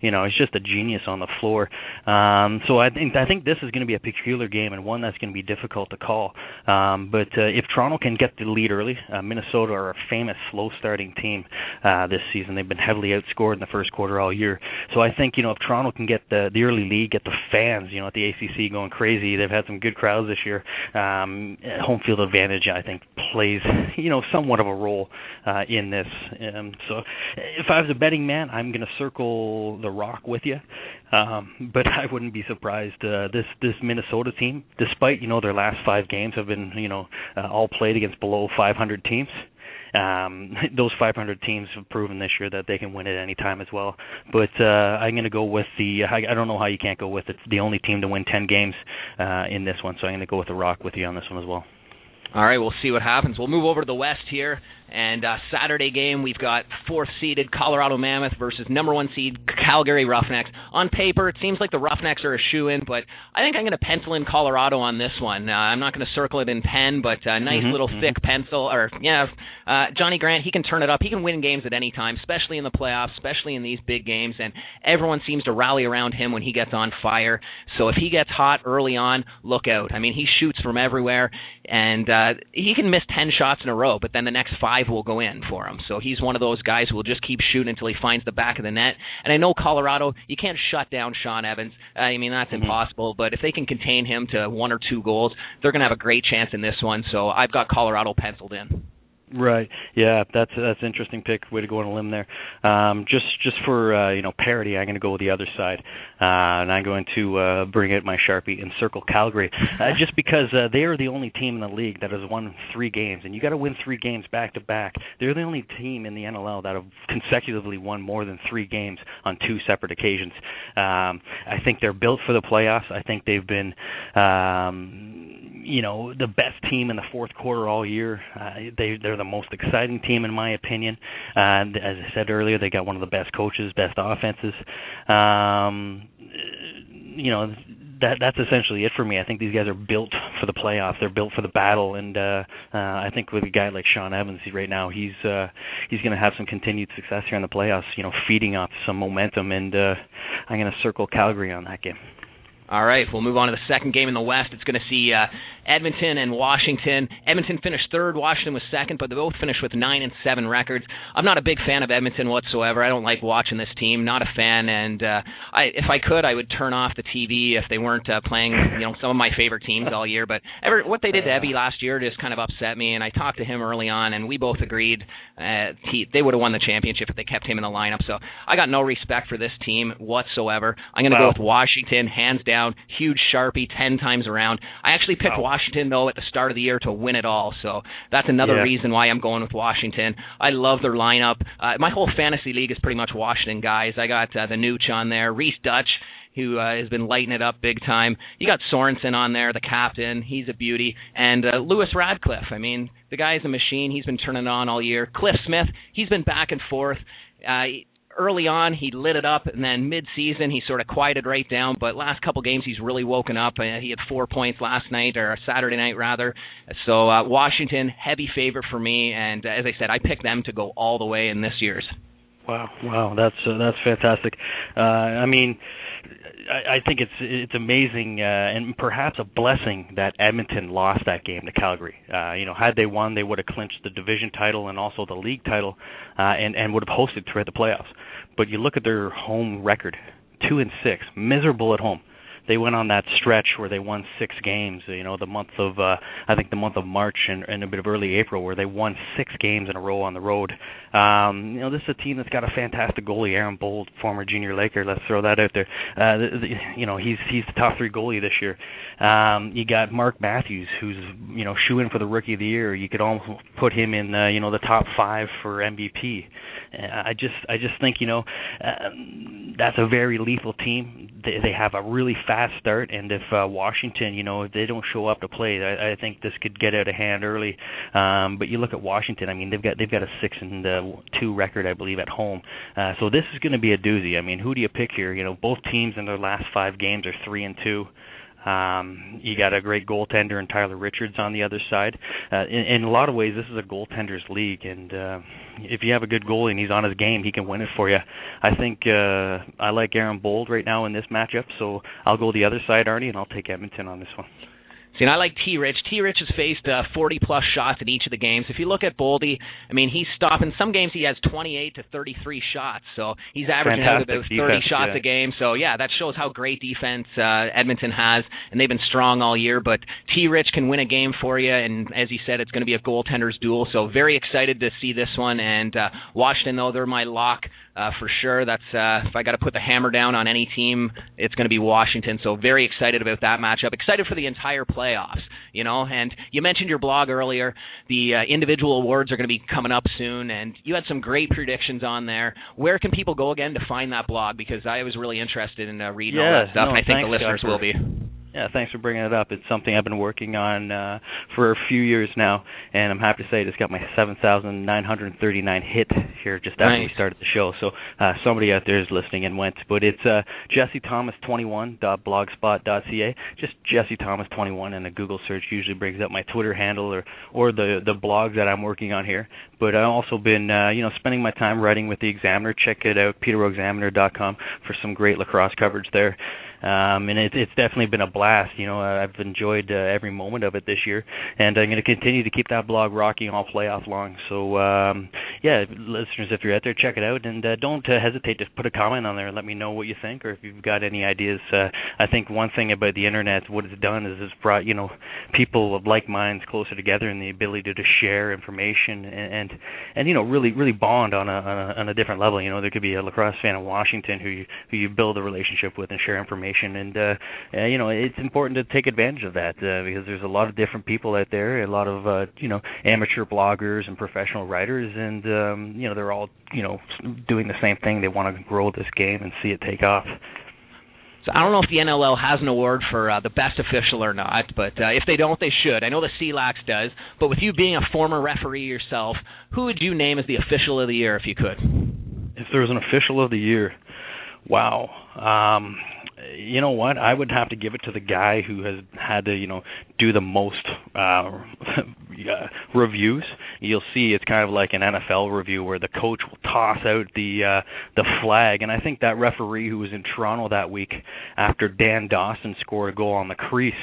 D: You know, he's just a genius on the floor. Um, so I think I think this is going to be a peculiar game and one that's going to be difficult to call. Um, but uh, if Toronto can get the lead early, uh, Minnesota are a famous slow starting team uh, this season. They've been heavily outscored in the first quarter all year. So I think you know if Toronto can get the the early lead, get the fans you know at the ACC going crazy. They've had some good crowds this year. Um, home field advantage I think plays you know somewhat of a role uh, in this. Um, so if I was a betting man, I'm going to circle the Rock with you. Um, but I wouldn't be surprised. Uh, this this Minnesota team, despite you know their last five games have been you know uh, all played against below 500 teams. Um, those 500 teams have proven this year that they can win at any time as well. But uh, I'm going to go with the. I, I don't know how you can't go with it. It's the only team to win 10 games uh, in this one, so I'm going to go with the Rock with you on this one as well.
C: All right, we'll see what happens. We'll move over to the West here. And uh, Saturday game, we've got fourth seeded Colorado Mammoth versus number one seed Calgary Roughnecks. On paper, it seems like the Roughnecks are a shoe in, but I think I'm going to pencil in Colorado on this one. Uh, I'm not going to circle it in pen, but a nice
D: Mhm,
C: little
D: mhm.
C: thick pencil. Or yeah, uh, Johnny Grant, he can turn it up. He can win games at any time, especially in the playoffs, especially in these big games. And everyone seems to rally around him when he gets on fire. So if he gets hot early on, look out. I mean, he shoots from everywhere, and uh, he can miss ten shots in a row, but then the next five will go in for him. So he's one of those guys who will just keep shooting until he finds the back of the net. And I know Colorado, you can't shut down Shawn Evans. I mean, that's
D: Mhm.
C: impossible. But if they can contain him to one or two goals, they're going to have a great chance in this one. So I've got Colorado penciled in.
D: Right. Yeah, that's that's an interesting pick. Way to go on a limb there. Um, just just for uh, you know parity, I'm going to go with the other side, and I'm going to uh, bring out my sharpie and circle Calgary, uh, just because uh, they are the only team in the league that has won three games, and you got to win three games back to back. They're the only team in the NLL that have consecutively won more than three games on two separate occasions. Um, I think they're built for the playoffs. I think they've been. Um, you know the best team in the fourth quarter all year. Uh, they they're the most exciting team in my opinion. Uh, as I said earlier, they got one of the best coaches, best offenses. Um, you know that that's essentially it for me. I think these guys are built for the playoffs. They're built for the battle, and uh, uh, I think with a guy like Shawn Evans right now, he's uh, he's going to have some continued success here in the playoffs. You know, feeding off some momentum, and uh, I'm going to circle Calgary on that game.
C: All right, we'll move on to the second game in the West. It's going to see uh, Edmonton and Washington. Edmonton finished third, Washington was second, but they both finished with nine and seven records. I'm not a big fan of Edmonton whatsoever. I don't like watching this team. Not a fan, and uh, I, if I could, I would turn off the TV if they weren't uh, playing, you know, some of my favorite teams all year. But ever, what they did to Ebby last year just kind of upset me, and I talked to him early on, and we both agreed uh, he, they would have won the championship if they kept him in the lineup. So I got no respect for this team whatsoever. I'm going to
D: Wow.
C: go with Washington hands down. Down, huge sharpie, ten times around. I actually picked wow. Washington though at the start of the year to win it all, so that's another
D: yeah.
C: reason why I'm going with Washington. I love their lineup. Uh, my whole fantasy league is pretty much Washington guys. I got uh, the Nooch on there, Rhys Duch who uh, has been lighting it up big time. You got Sorensen on there, the captain. He's a beauty. And uh, Lewis Ratcliff. I mean, the guy's a machine. He's been turning on all year. Cliff Smith. He's been back and forth. Uh, early on he lit it up and then mid-season he sort of quieted right down. But last couple games he's really woken up. Uh, he had four points last night or saturday night rather. So uh, washington heavy favorite for me. And uh, as i said i picked them to go all the way in this year's.
D: Wow. Wow. That's uh, that's fantastic. Uh, i mean I, I think it's it's amazing uh, and perhaps a blessing that Edmonton lost that game to Calgary. Uh, you know, had they won, they would have clinched the division title and also the league title, uh, and and would have hosted throughout the playoffs. But you look at their home record, two and six, miserable at home they went on that stretch where they won six games. You know, the month of uh, I think the month of March and, and a bit of early April, where they won six games in a row on the road. Um, you know, this is a team that's got a fantastic goalie, Aaron Bold, former junior Laker. Let's throw that out there. Uh, the, the, you know, he's he's the top three goalie this year. Um, you got Mark Matthews, who's you know shoe in for the rookie of the year. You could almost put him in uh, you know the top five for MVP. Uh, I just I just think you know uh, that's a very lethal team. They, they have a really fast start, and if uh, Washington, you know, if they don't show up to play, I, I think this could get out of hand early. Um, but you look at Washington. I mean, they've got they've got a six and uh, two record, I believe, at home. Uh, so this is going to be a doozy. I mean, who do you pick here? You know, both teams in their last five games are three and two. Um, you got a great goaltender and Tyler Richards on the other side. Uh, in, in a lot of ways, this is a goaltenders league, and uh, if you have a good goalie and he's on his game, he can win it for you. I think uh, I like Aaron Bold right now in this matchup, so I'll go the other side, Arnie, and I'll take Edmonton on this one.
C: See, and I like T. Rich. T. Rich has faced uh, 40 plus shots in each of the games. If you look at Boldy, I mean, he's stopping some games. He has 28 to 33 shots, so he's averaging out about 30
D: defense,
C: shots
D: yeah.
C: a game. So yeah, that shows how great defense uh, Edmonton has, and they've been strong all year. But T. Rich can win a game for you, and as you said, it's going to be a goaltenders duel. So very excited to see this one. And uh, Washington, though, they're my lock uh, for sure. That's uh, if I got to put the hammer down on any team, it's going to be Washington. So very excited about that matchup. Excited for the entire playoffs. You know, and you mentioned your blog earlier. The uh, individual awards are going to be coming up soon, and you had some great predictions on there. Where can people go again to find that blog? Because I was really interested in uh, reading
D: yeah,
C: all that stuff,
D: no,
C: and I think the listeners will be.
D: Yeah, thanks for bringing it up. It's something I've been working on uh, for a few years now, and I'm happy to say I just got my 7,939 hit here just after
C: Nice.
D: we started the show. So uh, somebody out there is listening and went. But it's uh, jessethomas21.blogspot.ca. Just Jesse Thomas 21, and a Google search usually brings up my Twitter handle or or the the blog that I'm working on here. But I've also been uh, you know spending my time writing with the Examiner. Check it out, peterexaminer.com for some great lacrosse coverage there um, and it, it's definitely been a blast. You know, I've enjoyed uh, every moment of it this year, and I'm going to continue to keep that blog rocking all playoff long. So, um, yeah, listeners, if you're out there, check it out, and uh, don't uh, hesitate to put a comment on there and let me know what you think, or if you've got any ideas. Uh, I think one thing about the internet, what it's done is it's brought you know people of like minds closer together, and the ability to, to share information and, and and you know really really bond on a, on a on a different level. You know, there could be a lacrosse fan in Washington who you who you build a relationship with and share information and uh, uh, you know it's important to take advantage of that uh, because there's a lot of different people out there, a lot of uh, you know amateur bloggers and professional writers, and um, you know they're all you know doing the same thing. They want to grow this game and see it take off.
C: So I don't know if the NLL has an award for uh, the best official or not, but uh, if they don't, they should. I know the CLAX does, but with you being a former referee yourself, who would you name as the official of the year if you could?
D: If there was an official of the year, wow. Um, you know what? I would have to give it to the guy who has had to, you know, do the most uh, reviews. You'll see it's kind of like an NFL review where the coach will toss out the uh, the flag, and I think that referee who was in Toronto that week after Dan Dawson scored a goal on the crease,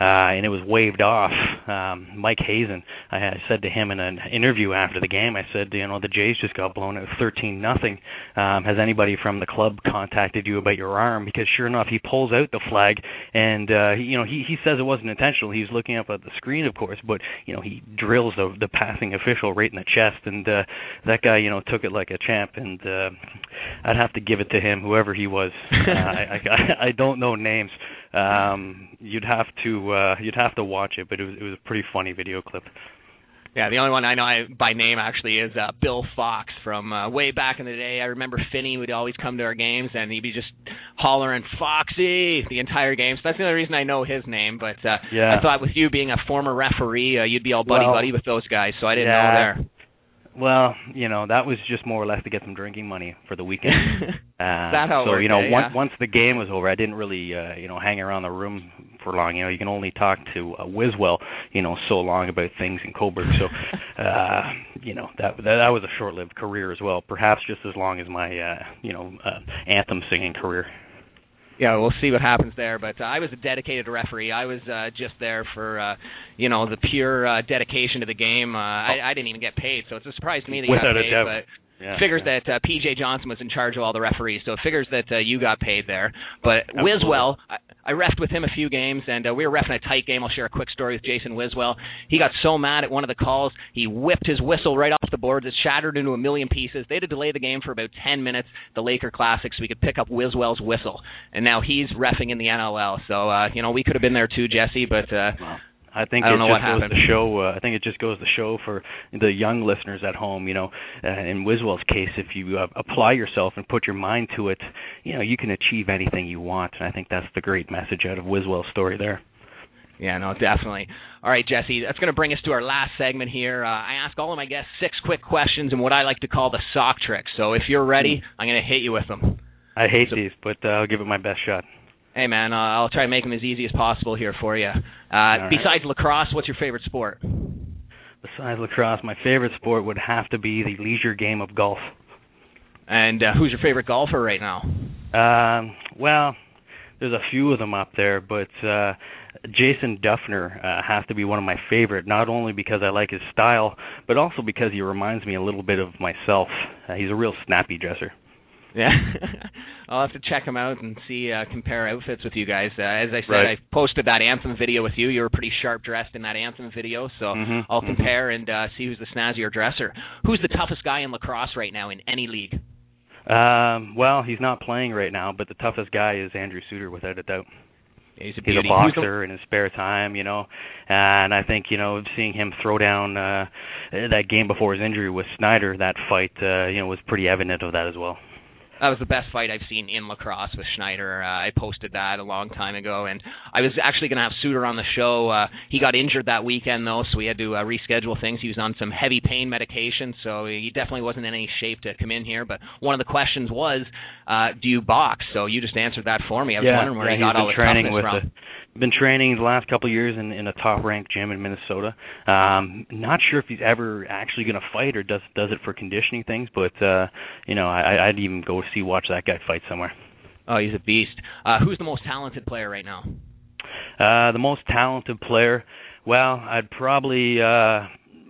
D: uh, and it was waved off. Um, Mike Hazen, I had said to him in an interview after the game, I said, you know, the Jays just got blown out 13 nothing. Um, has anybody from the club contacted you about your arm? Because sure enough, he pulls out the flag, and uh, he, you know, he he says it wasn't intentional. He's looking up at the screen, of course, but you know, he drills the the passing official right in the chest, and uh, that guy you know took it like a champ, and uh, I'd have to give it to him, whoever he was. uh, I, I I don't know names. Um, you'd have to uh, you'd have to watch it, but it was it was a pretty funny video clip.
C: Yeah, the only one I know I, by name actually is uh, Bill Fox from uh, way back in the day. I remember Finney would always come to our games and he'd be just hollering Foxy the entire game. So that's the only reason I know his name. But uh,
D: Yeah.
C: I thought with you being a former referee, uh, you'd be all buddy
D: Well,
C: buddy with those guys. So I didn't
D: yeah.
C: know there.
D: Well, you know that was just more or less to get some drinking money for the weekend. Uh,
C: that how it
D: so
C: worked,
D: you know,
C: eh?
D: once once the game was over, I didn't really uh, you know hang around the room for long. You know, you can only talk to uh, Wiswell, you know, so long about things in Cobourg. So, uh, you know, that, that that was a short-lived career as well. Perhaps just as long as my uh, you know uh, anthem singing career.
C: Yeah, we'll see what happens there. But uh, I was a dedicated referee. I was uh, just there for, uh, you know, the pure uh, dedication to the game. Uh, I, I didn't even get paid, so it's a surprise to me that you
D: Without
C: got
D: a
C: paid.
D: doubt.
C: But
D: Yeah,
C: figures
D: yeah.
C: that uh, PJ Johnson was in charge of all the referees, so it figures that uh, you got paid there. But
D: Absolutely.
C: Wiswell, I, I refed with him a few games, and uh, we were refing a tight game. I'll share a quick story with Jason Wiswell. He got so mad at one of the calls, he whipped his whistle right off the boards. It shattered into a million pieces. They had to delay the game for about 10 minutes, the Laker Classic, so we could pick up Wiswell's whistle. And now he's refing in the NLL. So, uh, you know, we could have been there too, Jesse, but uh,
D: Well, I think
C: I don't
D: it
C: know
D: just
C: what
D: goes
C: happened.
D: to show. Uh, I think it just goes to show for the young listeners at home. You know, uh, in Wiswell's case, if you uh, apply yourself and put your mind to it, you know, you can achieve anything you want. And I think that's the great message out of Wiswell's story there.
C: Yeah, no, definitely. All right, Jesse, that's going to bring us to our last segment here. Uh, I ask all of my guests six quick questions and what I like to call the sock trick. So if you're ready, I'm going to hit you with them.
D: I hate
C: So-
D: these, but uh, I'll give it my best shot.
C: Hey, man, uh, I'll try to make them as easy as possible here for you. Uh,
D: right.
C: Besides lacrosse, what's your favorite sport?
D: Besides lacrosse, my favorite sport would have to be the leisure game of golf.
C: And uh, who's your favorite golfer right now?
D: Um, well, there's a few of them up there, but uh, Jason Dufner uh, has to be one of my favorite. Not only because I like his style, but also because he reminds me a little bit of myself. Uh, he's a real snappy dresser.
C: Yeah, I'll have to check him out and see uh, compare outfits with you guys. Uh, as I said,
D: Right.
C: I posted that anthem video with you. You were pretty sharp dressed in that anthem video, so
D: Mhm,
C: I'll
D: mhm.
C: compare and uh, see who's the snazzier dresser. Who's the toughest guy in lacrosse right now in any league?
D: Um, well, he's not playing right now, but the toughest guy is Andrew Suitor, without a doubt.
C: He's a
D: He's a
C: Who's the-
D: boxer in his spare time, you know, and I think you know seeing him throw down uh, that game before his injury with Snyder, that fight, uh, you know, was pretty evident of that as well.
C: That was the best fight I've seen in lacrosse with Schneider. Uh, I posted that a long time ago, and I was actually going to have Suitor on the show. Uh, he got injured that weekend though, so we had to uh, reschedule things. He was on some heavy pain medication, so he definitely wasn't in any shape to come in here. But one of the questions was, uh, do you box? So you just answered that for me. I was
D: yeah,
C: wondering where
D: yeah,
C: he got all the
D: training with
C: from.
D: the, been training the last couple of years in, in a top ranked gym in Minnesota. Um, not sure if he's ever actually going to fight or does does it for conditioning things, but uh, you know, I, I'd even go see watch that guy fight somewhere.
C: Oh, he's a beast. Uh, who's the most talented player right now?
D: Uh, the most talented player, well, I'd probably. Uh,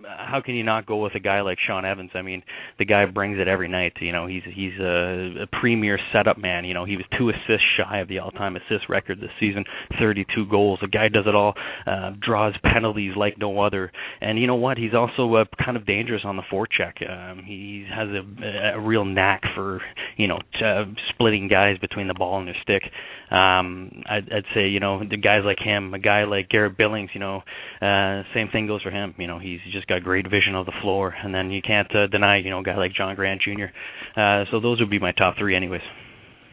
D: how can you not go with a guy like Shawn Evans? I mean, the guy brings it every night. You know, he's he's a, a premier setup man. You know, he was two assists shy of the all-time assist record this season, 32 goals. The guy does it all. Uh, draws penalties like no other. And you know what? He's also uh, kind of dangerous on the forecheck. Um, he has a, a real knack for you know t- uh, splitting guys between the ball and their stick. Um, I'd, I'd say you know the guys like him, a guy like Garrett Billings. You know, uh, same thing goes for him. You know, he's just got great vision of the floor, and then you can't uh, deny you know a guy like John Grant Jr. Uh, so those would be my top three, anyways.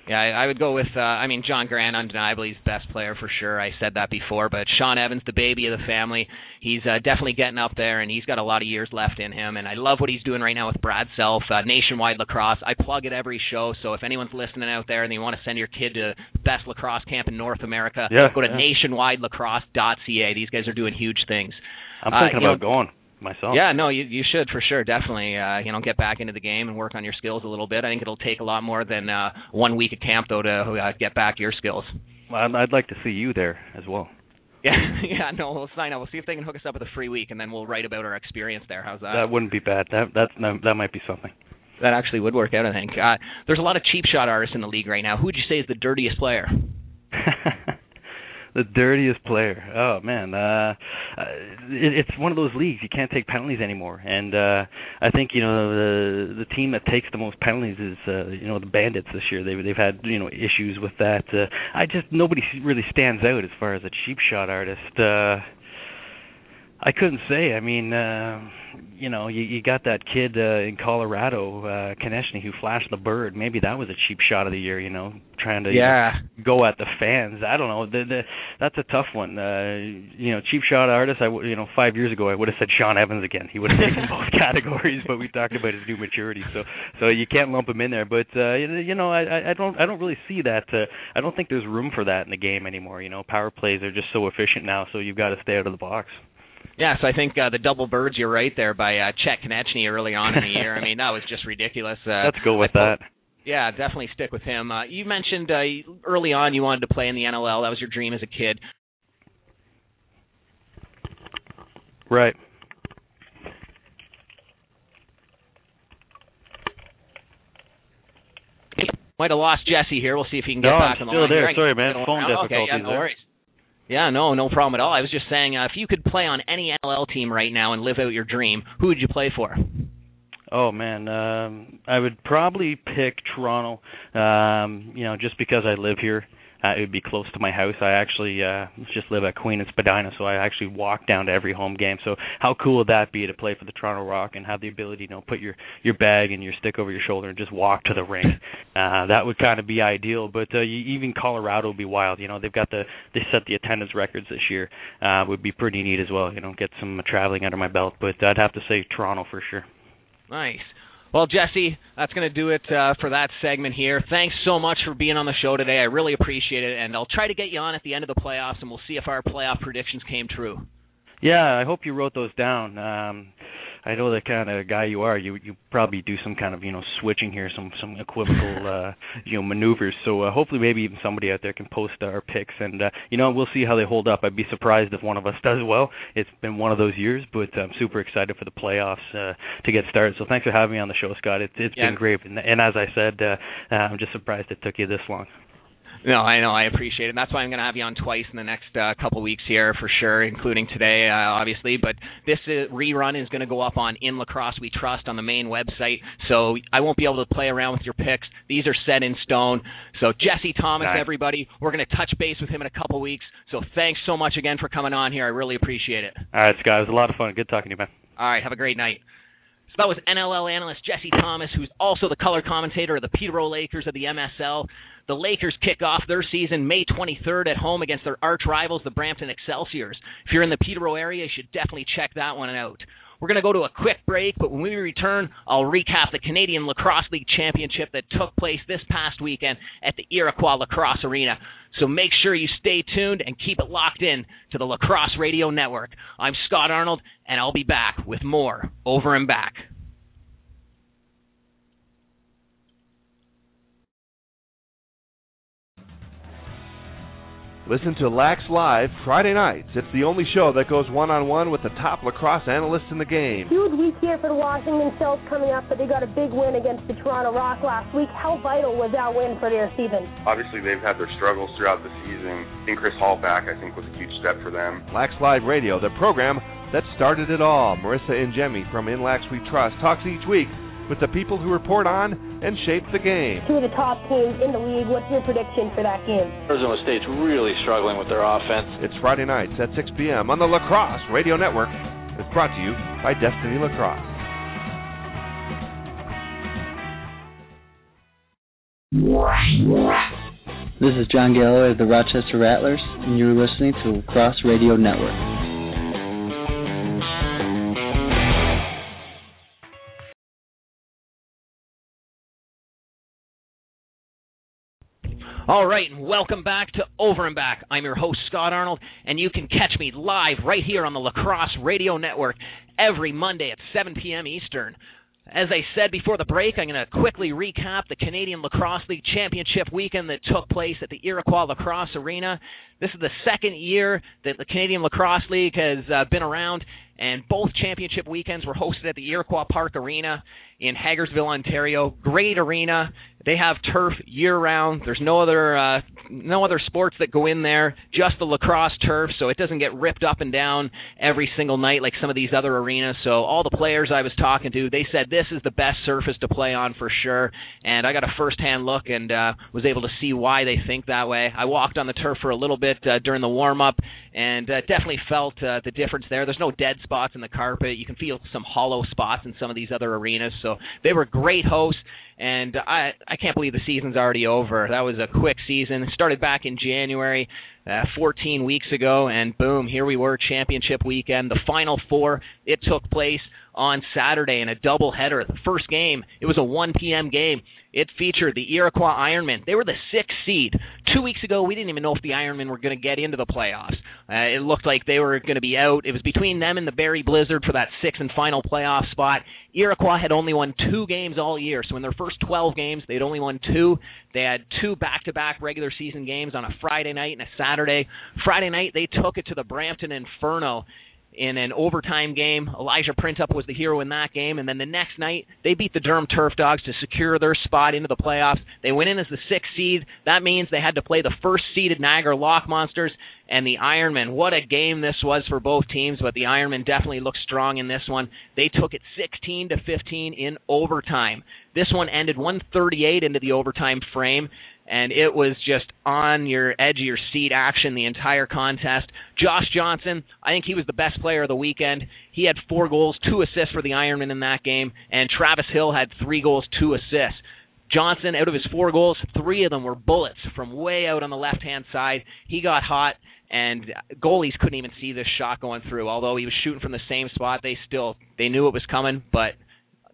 C: Yeah, I, I would go with. Uh, I mean, John Grant, undeniably, is the best player for sure. I said that before, but Shawn Evans, the baby of the family, he's uh, definitely getting up there, and he's got a lot of years left in him. And I love what he's doing right now with Brad Self, uh, Nationwide Lacrosse. I plug it every show, so if anyone's listening out there and they want to send your kid to the best lacrosse camp in North America,
D: Yeah,
C: go to
D: yeah.
C: nationwidelacrosse.ca. These guys are doing huge things.
D: I'm
C: Uh,
D: thinking
C: you
D: about
C: know-
D: going myself.
C: Yeah, no, you you should for sure, definitely. Uh, you know, get back into the game and work on your skills a little bit. I think it'll take a lot more than uh, one week at camp though to uh, get back your skills.
D: Well, I'd, I'd like to see you there as well.
C: Yeah, yeah, no, we'll sign up. We'll see if they can hook us up with a free week, and then we'll write about our experience there. How's that?
D: That wouldn't be bad. That that that might be something.
C: That actually would work out, I think. Uh, there's a lot of cheap shot artists in the league right now. Who would you say is the dirtiest player?
D: the dirtiest player. Oh man, uh, it, it's one of those leagues you can't take penalties anymore, and uh, I think you know the the team that takes the most penalties is uh, you know the Bandits this year. They've they've had you know issues with that. Uh, I just nobody really stands out as far as a cheap shot artist. Uh, I couldn't say. I mean, uh, you know, you, you got that kid uh, in Colorado, uh, Koneczny, who flashed the bird. Maybe that was a cheap shot of the year. You know, trying to
C: yeah
D: you know, go at the fans. I don't know. The, the, that's a tough one. Uh, you know, cheap shot artist. I you know, five years ago I would have said Shawn Evans again. He would have taken both categories, but we talked about his new maturity, so so you can't lump him in there. But uh, you know, I I don't I don't really see that. Uh, I don't think there's room for that in the game anymore. You know, power plays are just so efficient now, so you've got to stay out of the box.
C: Yeah, so I think uh, the double birds, you're right there by uh, Chet Koneczny early on in the year. I mean, that was just ridiculous. Uh,
D: Let's go with that.
C: Yeah, definitely stick with him. Uh, you mentioned uh, early on you wanted to play in the NLL. That was your dream as a kid.
D: Right.
C: Might have lost Jesse here. We'll see if he can get
D: no,
C: back
D: I'm
C: on the
D: still
C: line.
D: there. Sorry, man. Phone difficulties
C: okay, yeah, no
D: there.
C: worries. Yeah, no, no problem at all. I was just saying, uh, if you could play on any NLL team right now and live out your dream, who would you play for?
D: Oh man, um, I would probably pick Toronto. Um, you know, just because I live here, uh, it would be close to my house. I actually uh, just live at Queen and Spadina, so I actually walk down to every home game. So how cool would that be to play for the Toronto Rock and have the ability, you know, put your your bag and your stick over your shoulder and just walk to the rink? Uh, that would kind of be ideal. But uh, you, even Colorado would be wild. You know, they've got the they set the attendance records this year. Uh, would be pretty neat as well. You know, get some traveling under my belt. But I'd have to say Toronto for sure.
C: Nice. Well, Jesse, that's going to do it uh, for that segment here. Thanks so much for being on the show today. I really appreciate it, and I'll try to get you on at the end of the playoffs, and we'll see if our playoff predictions came true.
D: Yeah, I hope you wrote those down. Um, I know the kind of guy you are. You you probably do some kind of you know switching here, some some equivocal uh, you know maneuvers. So uh, hopefully maybe even somebody out there can post our picks, and uh, you know we'll see how they hold up. I'd be surprised if one of us does well. It's been one of those years, but I'm super excited for the playoffs uh, to get started. So thanks for having me on the show, Scott. It's it's
C: Yeah.
D: been great, and, and as I said, uh, uh, I'm just surprised it took you this long.
C: No, I know. I appreciate it. And that's why I'm going to have you on twice in the next uh, couple weeks here for sure, including today, uh, obviously. But this uh, rerun is going to go up on In Lacrosse We Trust on the main website. So I won't be able to play around with your picks. These are set in stone. So Jesse Thomas,
D: Nice.
C: everybody, we're going to touch base with him in a couple weeks. So thanks so much again for coming on here. I really appreciate it.
D: All right, Scott, it was a lot of fun. Good talking to you, man.
C: All right, have a great night. So that was NLL analyst Jesse Thomas, who's also the color commentator of the Peterborough Lakers of the MSL. The Lakers kick off their season May 23rd at home against their arch rivals, the Brampton Excelsiors. If you're in the Peterborough area, you should definitely check that one out. We're going to go to a quick break, but when we return, I'll recap the Canadian Lacrosse League Championship that took place this past weekend at the Iroquois Lacrosse Arena. So make sure you stay tuned and keep it locked in to the Lacrosse Radio Network. I'm Scott Arnold, and I'll be back with more Over and Back.
E: Listen to Lax Live Friday nights. It's the only show that goes one on one with the top lacrosse analysts in the game.
F: Huge week here for the Washington Shells coming up, but they got a big win against the Toronto Rock last week. How vital was that win for their season?
G: Obviously, they've had their struggles throughout the season. Getting Chris Hall back, I think, was a huge step for them.
E: Lax Live Radio, the program that started it all. Marissa and Jemmy from In Lax We Trust talks each week with the people who report on and shape the game.
F: Two of the top teams in the league. What's your prediction for that game?
H: Arizona State's really struggling with their offense.
E: It's Friday nights at 6 p.m. on the Lacrosse Radio Network. It's brought to you by Destiny Lacrosse.
I: This is John Galloway of the Rochester Rattlers, and you're listening to Lacrosse Radio Network.
C: All right, and welcome back to Over and Back. I'm your host, Scott Arnold, and you can catch me live right here on the Lacrosse Radio Network every Monday at 7 p.m. Eastern. As I said before the break, I'm going to quickly recap the Canadian Lacrosse League Championship weekend that took place at the Iroquois Lacrosse Arena. This is the second year that the Canadian Lacrosse League has uh, been around, and both championship weekends were hosted at the Iroquois Park Arena in Hagersville, Ontario. Great arena. They have turf year round. There's no other uh, no other sports that go in there, just the lacrosse turf, so it doesn't get ripped up and down every single night like some of these other arenas. So all the players I was talking to, they said this is the best surface to play on for sure. And I got a first-hand look and uh, was able to see why they think that way. I walked on the turf for a little bit uh, during the warm-up and uh, definitely felt uh, the difference there. There's no dead spots in the carpet. You can feel some hollow spots in some of these other arenas. So they were great hosts and I I can't believe the season's already over. That was a quick season. It started back in January, uh, 14 weeks ago, and boom, here we were, championship weekend. The final four it took place on Saturday in a doubleheader. The first game, it was a 1 p.m. game. It featured the Iroquois Ironmen. They were the sixth seed. Two weeks ago, we didn't even know if the Ironmen were going to get into the playoffs. Uh, it looked like they were going to be out. It was between them and the Barrie Blizzard for that sixth and final playoff spot. Iroquois had only won two games all year, so in their first 12 games, they'd only won two. They had two back-to-back regular season games on a Friday night and a Saturday. Friday night, they took it to the Brampton Inferno in an overtime game. Elijah Printup was the hero in that game, and then the next night they beat the Durham Turf Dogs to secure their spot into the playoffs. They went in as the sixth seed. That means they had to play the first seeded Niagara Lock Monsters and the Ironmen. What a game this was for both teams, but the Ironmen definitely looked strong in this one. They took it 16 to 15 in overtime. This one ended 138 into the overtime frame and it was just on your edge of your seat action the entire contest. Josh Johnson, I think he was the best player of the weekend. He had four goals, two assists for the Ironmen in that game, and Travis Hill had three goals, two assists. Johnson, out of his four goals, three of them were bullets from way out on the left hand side. He got hot, and goalies couldn't even see this shot going through. Although he was shooting from the same spot, they still they knew it was coming, but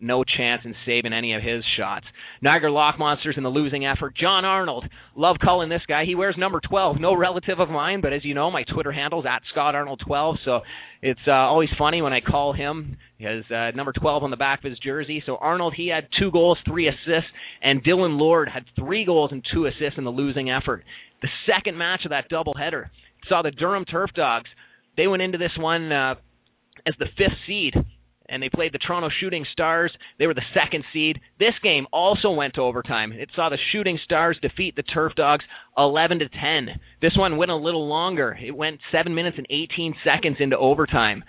C: no chance in saving any of his shots. Niagara Lock Monsters in the losing effort. John Arnold, love calling this guy. He wears number 12, no relative of mine, but as you know, my Twitter handle's at Scott Arnold 12, so it's uh, always funny when I call him. He has uh, number 12 on the back of his jersey. So Arnold, he had two goals, three assists, and Dylan Lord had three goals and two assists in the losing effort. The second match of that doubleheader saw the Durham Turf Dogs. They went into this one uh, as the fifth seed and they played the Toronto Shooting Stars. They were the second seed. This game also went to overtime. It saw the Shooting Stars defeat the Turf Dogs 11 to 10. This one went a little longer. It went 7 minutes and 18 seconds into overtime.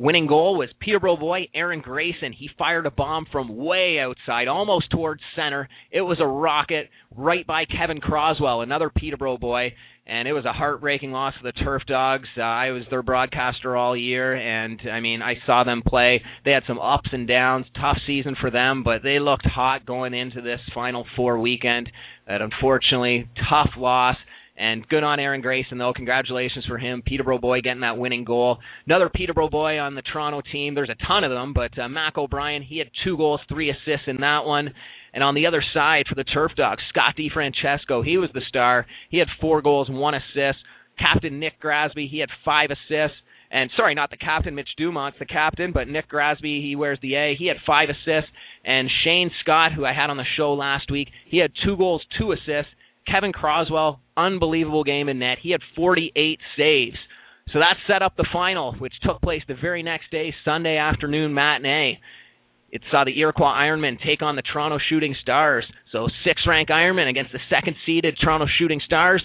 C: Winning goal was Peterborough boy Aaron Grayson. He fired a bomb from way outside, almost towards center. It was a rocket right by Kevin Croswell, another Peterborough boy, and it was a heartbreaking loss for the Turf Dogs. Uh, I was their broadcaster all year, and I mean, I saw them play. They had some ups and downs, tough season for them, but they looked hot going into this Final Four weekend. That unfortunately, tough loss. And good on Aaron Grayson, though. Congratulations for him. Peterborough boy getting that winning goal. Another Peterborough boy on the Toronto team. There's a ton of them, but uh, Mac O'Brien, he had two goals, three assists in that one. And on the other side for the Turf Dogs, Scott DiFrancesco, he was the star. He had four goals, one assist. Captain Nick Grasby, he had five assists. And sorry, not the captain, Mitch Dumont's the captain, but Nick Grasby, he wears the A. He had five assists. And Shane Scott, who I had on the show last week, he had two goals, two assists. Kevin Croswell, unbelievable game in net. He had 48 saves. So that set up the final, which took place the very next day, Sunday afternoon matinee. It saw the Iroquois Ironmen take on the Toronto Shooting Stars. So six ranked Ironmen against the second seeded Toronto Shooting Stars.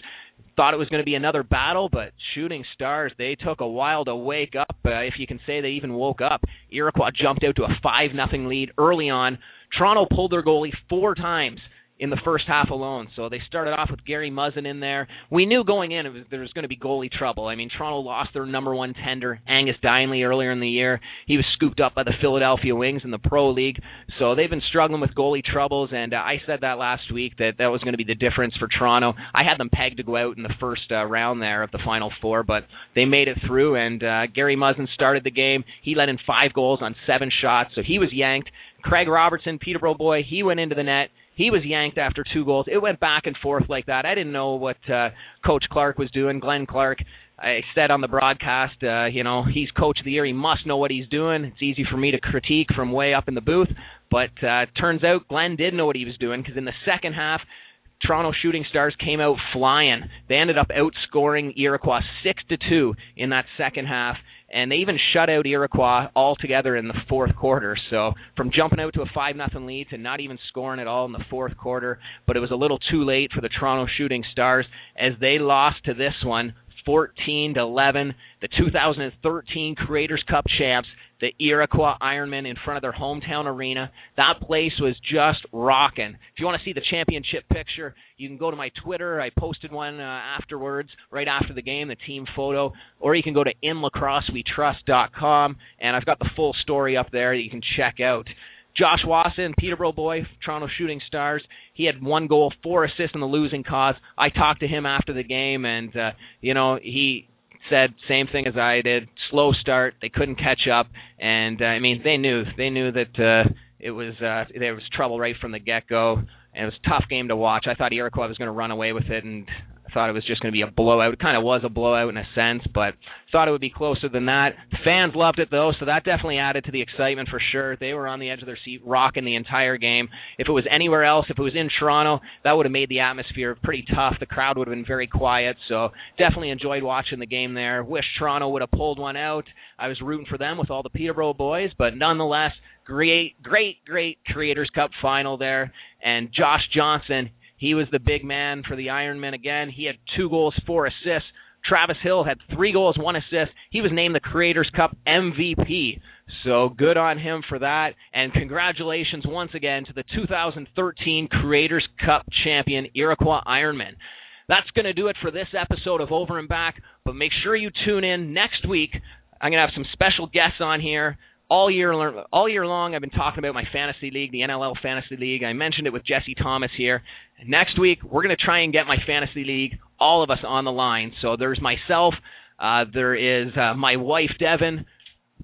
C: Thought it was going to be another battle, but Shooting Stars, they took a while to wake up, uh, if you can say they even woke up. Iroquois jumped out to a 5 nothing lead early on. Toronto pulled their goalie four times in the first half alone. So they started off with Gary Muzzin in there. We knew going in was, there was going to be goalie trouble. I mean, Toronto lost their number one tender, Angus Dineley, earlier in the year. He was scooped up by the Philadelphia Wings in the Pro League. So they've been struggling with goalie troubles, and uh, I said that last week that that was going to be the difference for Toronto. I had them pegged to go out in the first uh, round there of the Final Four, but they made it through, and uh, Gary Muzzin started the game. He let in five goals on seven shots, so he was yanked. Craig Robertson, Peterborough boy, he went into the net. He was yanked after two goals. It went back and forth like that. I didn't know what uh, Coach Clark was doing. Glenn Clark. I said on the broadcast, uh, you know, he's coach of the year. He must know what he's doing. It's easy for me to critique from way up in the booth, but uh, turns out Glenn did know what he was doing because in the second half, Toronto Shooting Stars came out flying. They ended up outscoring Iroquois six to two in that second half, and they even shut out Iroquois altogether in the fourth quarter. So from jumping out to a five nothing lead to not even scoring at all in the fourth quarter, but it was a little too late for the Toronto Shooting Stars as they lost to this one 14 to 11. The 2013 Creators Cup champs the Iroquois Ironmen in front of their hometown arena. That place was just rocking. If you want to see the championship picture, you can go to my Twitter. I posted one uh, afterwards, right after the game, the team photo, or you can go to inlacrossewetrust.com, and I've got the full story up there that you can check out. Josh Wasson, Peterborough boy, Toronto Shooting Stars. He had one goal, four assists in the losing cause. I talked to him after the game, and uh, you know he said same thing as I did. Slow start. They couldn't catch up, and uh, I mean they knew they knew that uh, it was uh, there was trouble right from the get go, and it was a tough game to watch. I thought Iroquois was going to run away with it, and thought it was just going to be a blowout. It kind of was a blowout in a sense, but thought it would be closer than that. Fans loved it though, so that definitely added to the excitement for sure. They were on the edge of their seat, rocking the entire game. If it was anywhere else, if it was in Toronto, that would have made the atmosphere pretty tough. The crowd would have been very quiet, so definitely enjoyed watching the game there. Wish Toronto would have pulled one out. I was rooting for them with all the Peterborough boys, but nonetheless, great, great, great Creators Cup final there. And Josh Johnson, he was the big man for the Ironmen again. He had two goals, four assists. Travis Hill had three goals, one assist. He was named the Creators Cup MVP. So good on him for that. And congratulations once again to the 2013 Creators Cup champion, Iroquois Ironmen. That's going to do it for this episode of Over and Back. But make sure you tune in next week. I'm going to have some special guests on here all year all year long I've been talking about my fantasy league, the NLL fantasy league. I mentioned it with Jesse Thomas here. Next week we're going to try and get my fantasy league, all of us on the line. So there's myself, uh, there is uh, my wife Devin,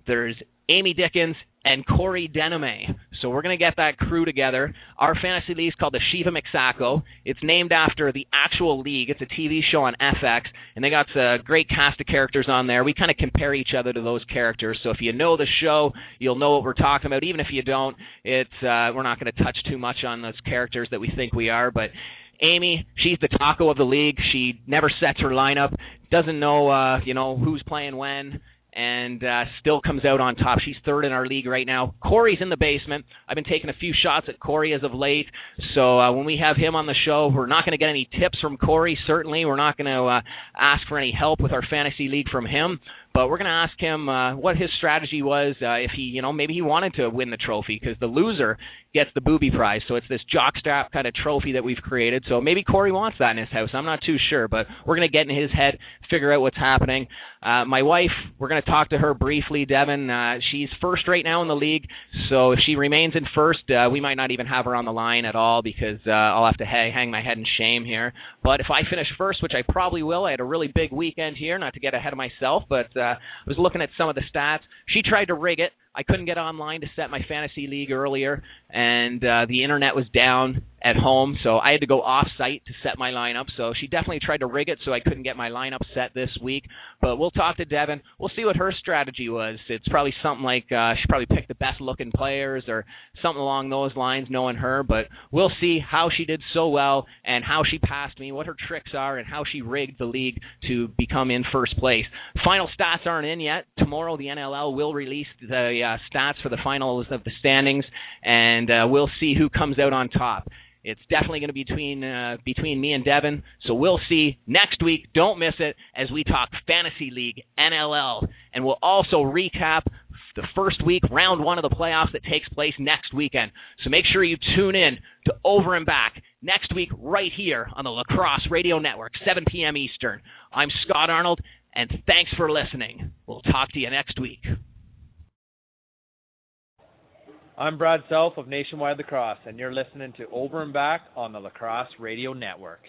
C: there's Amy Dickens, and Corey Denime. So we're going to get that crew together. Our fantasy league is called the Shiva Mixaco. It's named after the actual league. It's a TV show on FX, and they got a great cast of characters on there. We kind of compare each other to those characters. So if you know the show, you'll know what we're talking about. Even if you don't, it's uh, we're not going to touch too much on those characters that we think we are, but. Amy, she's the taco of the league. She never sets her lineup, doesn't know, uh, you know, who's playing when and uh, still comes out on top. She's third in our league right now. Corey's in the basement. I've been taking a few shots at Corey as of late. So uh, when we have him on the show, we're not going to get any tips from Corey. Certainly, we're not going to uh, ask for any help with our fantasy league from him. But we're going to ask him uh, what his strategy was uh, if he, you know, maybe he wanted to win the trophy because the loser gets the booby prize. So it's this jockstrap kind of trophy that we've created. So maybe Corey wants that in his house. I'm not too sure, but we're going to get in his head, figure out what's happening. Uh, my wife, we're going to talk to her briefly, Devin. Uh, she's first right now in the league, so if she remains in first, uh, we might not even have her on the line at all because uh, I'll have to hang, hang my head in shame here. But if I finish first, which I probably will, I had a really big weekend here, not to get ahead of myself, but uh, I was looking at some of the stats. She tried to rig it. I couldn't get online to set my fantasy league earlier, and uh, the internet was down at home, so I had to go off site to set my lineup. So she definitely tried to rig it so I couldn't get my lineup set this week. But we'll talk to Devin. We'll see what her strategy was. It's probably something like uh, she probably picked the best looking players or something along those lines, knowing her. But we'll see how she did so well and how she passed me, what her tricks are, and how she rigged the league to become in first place. Final stats aren't in yet. Tomorrow the NLL will release uh, stats for the finals of the standings, and uh, we'll see who comes out on top. It's definitely going to be between uh, between me and Devin. So we'll see next week. Don't miss it as we talk fantasy league NLL, and we'll also recap the first week, round one of the playoffs that takes place next weekend. So make sure you tune in to Over and Back next week right here on the Lacrosse Radio Network, 7 p.m. Eastern. I'm Scott Arnold, and thanks for listening. We'll talk to you next week.
B: I'm Brad Self of Nationwide Lacrosse, and you're listening to Over and Back on the Lacrosse Radio Network.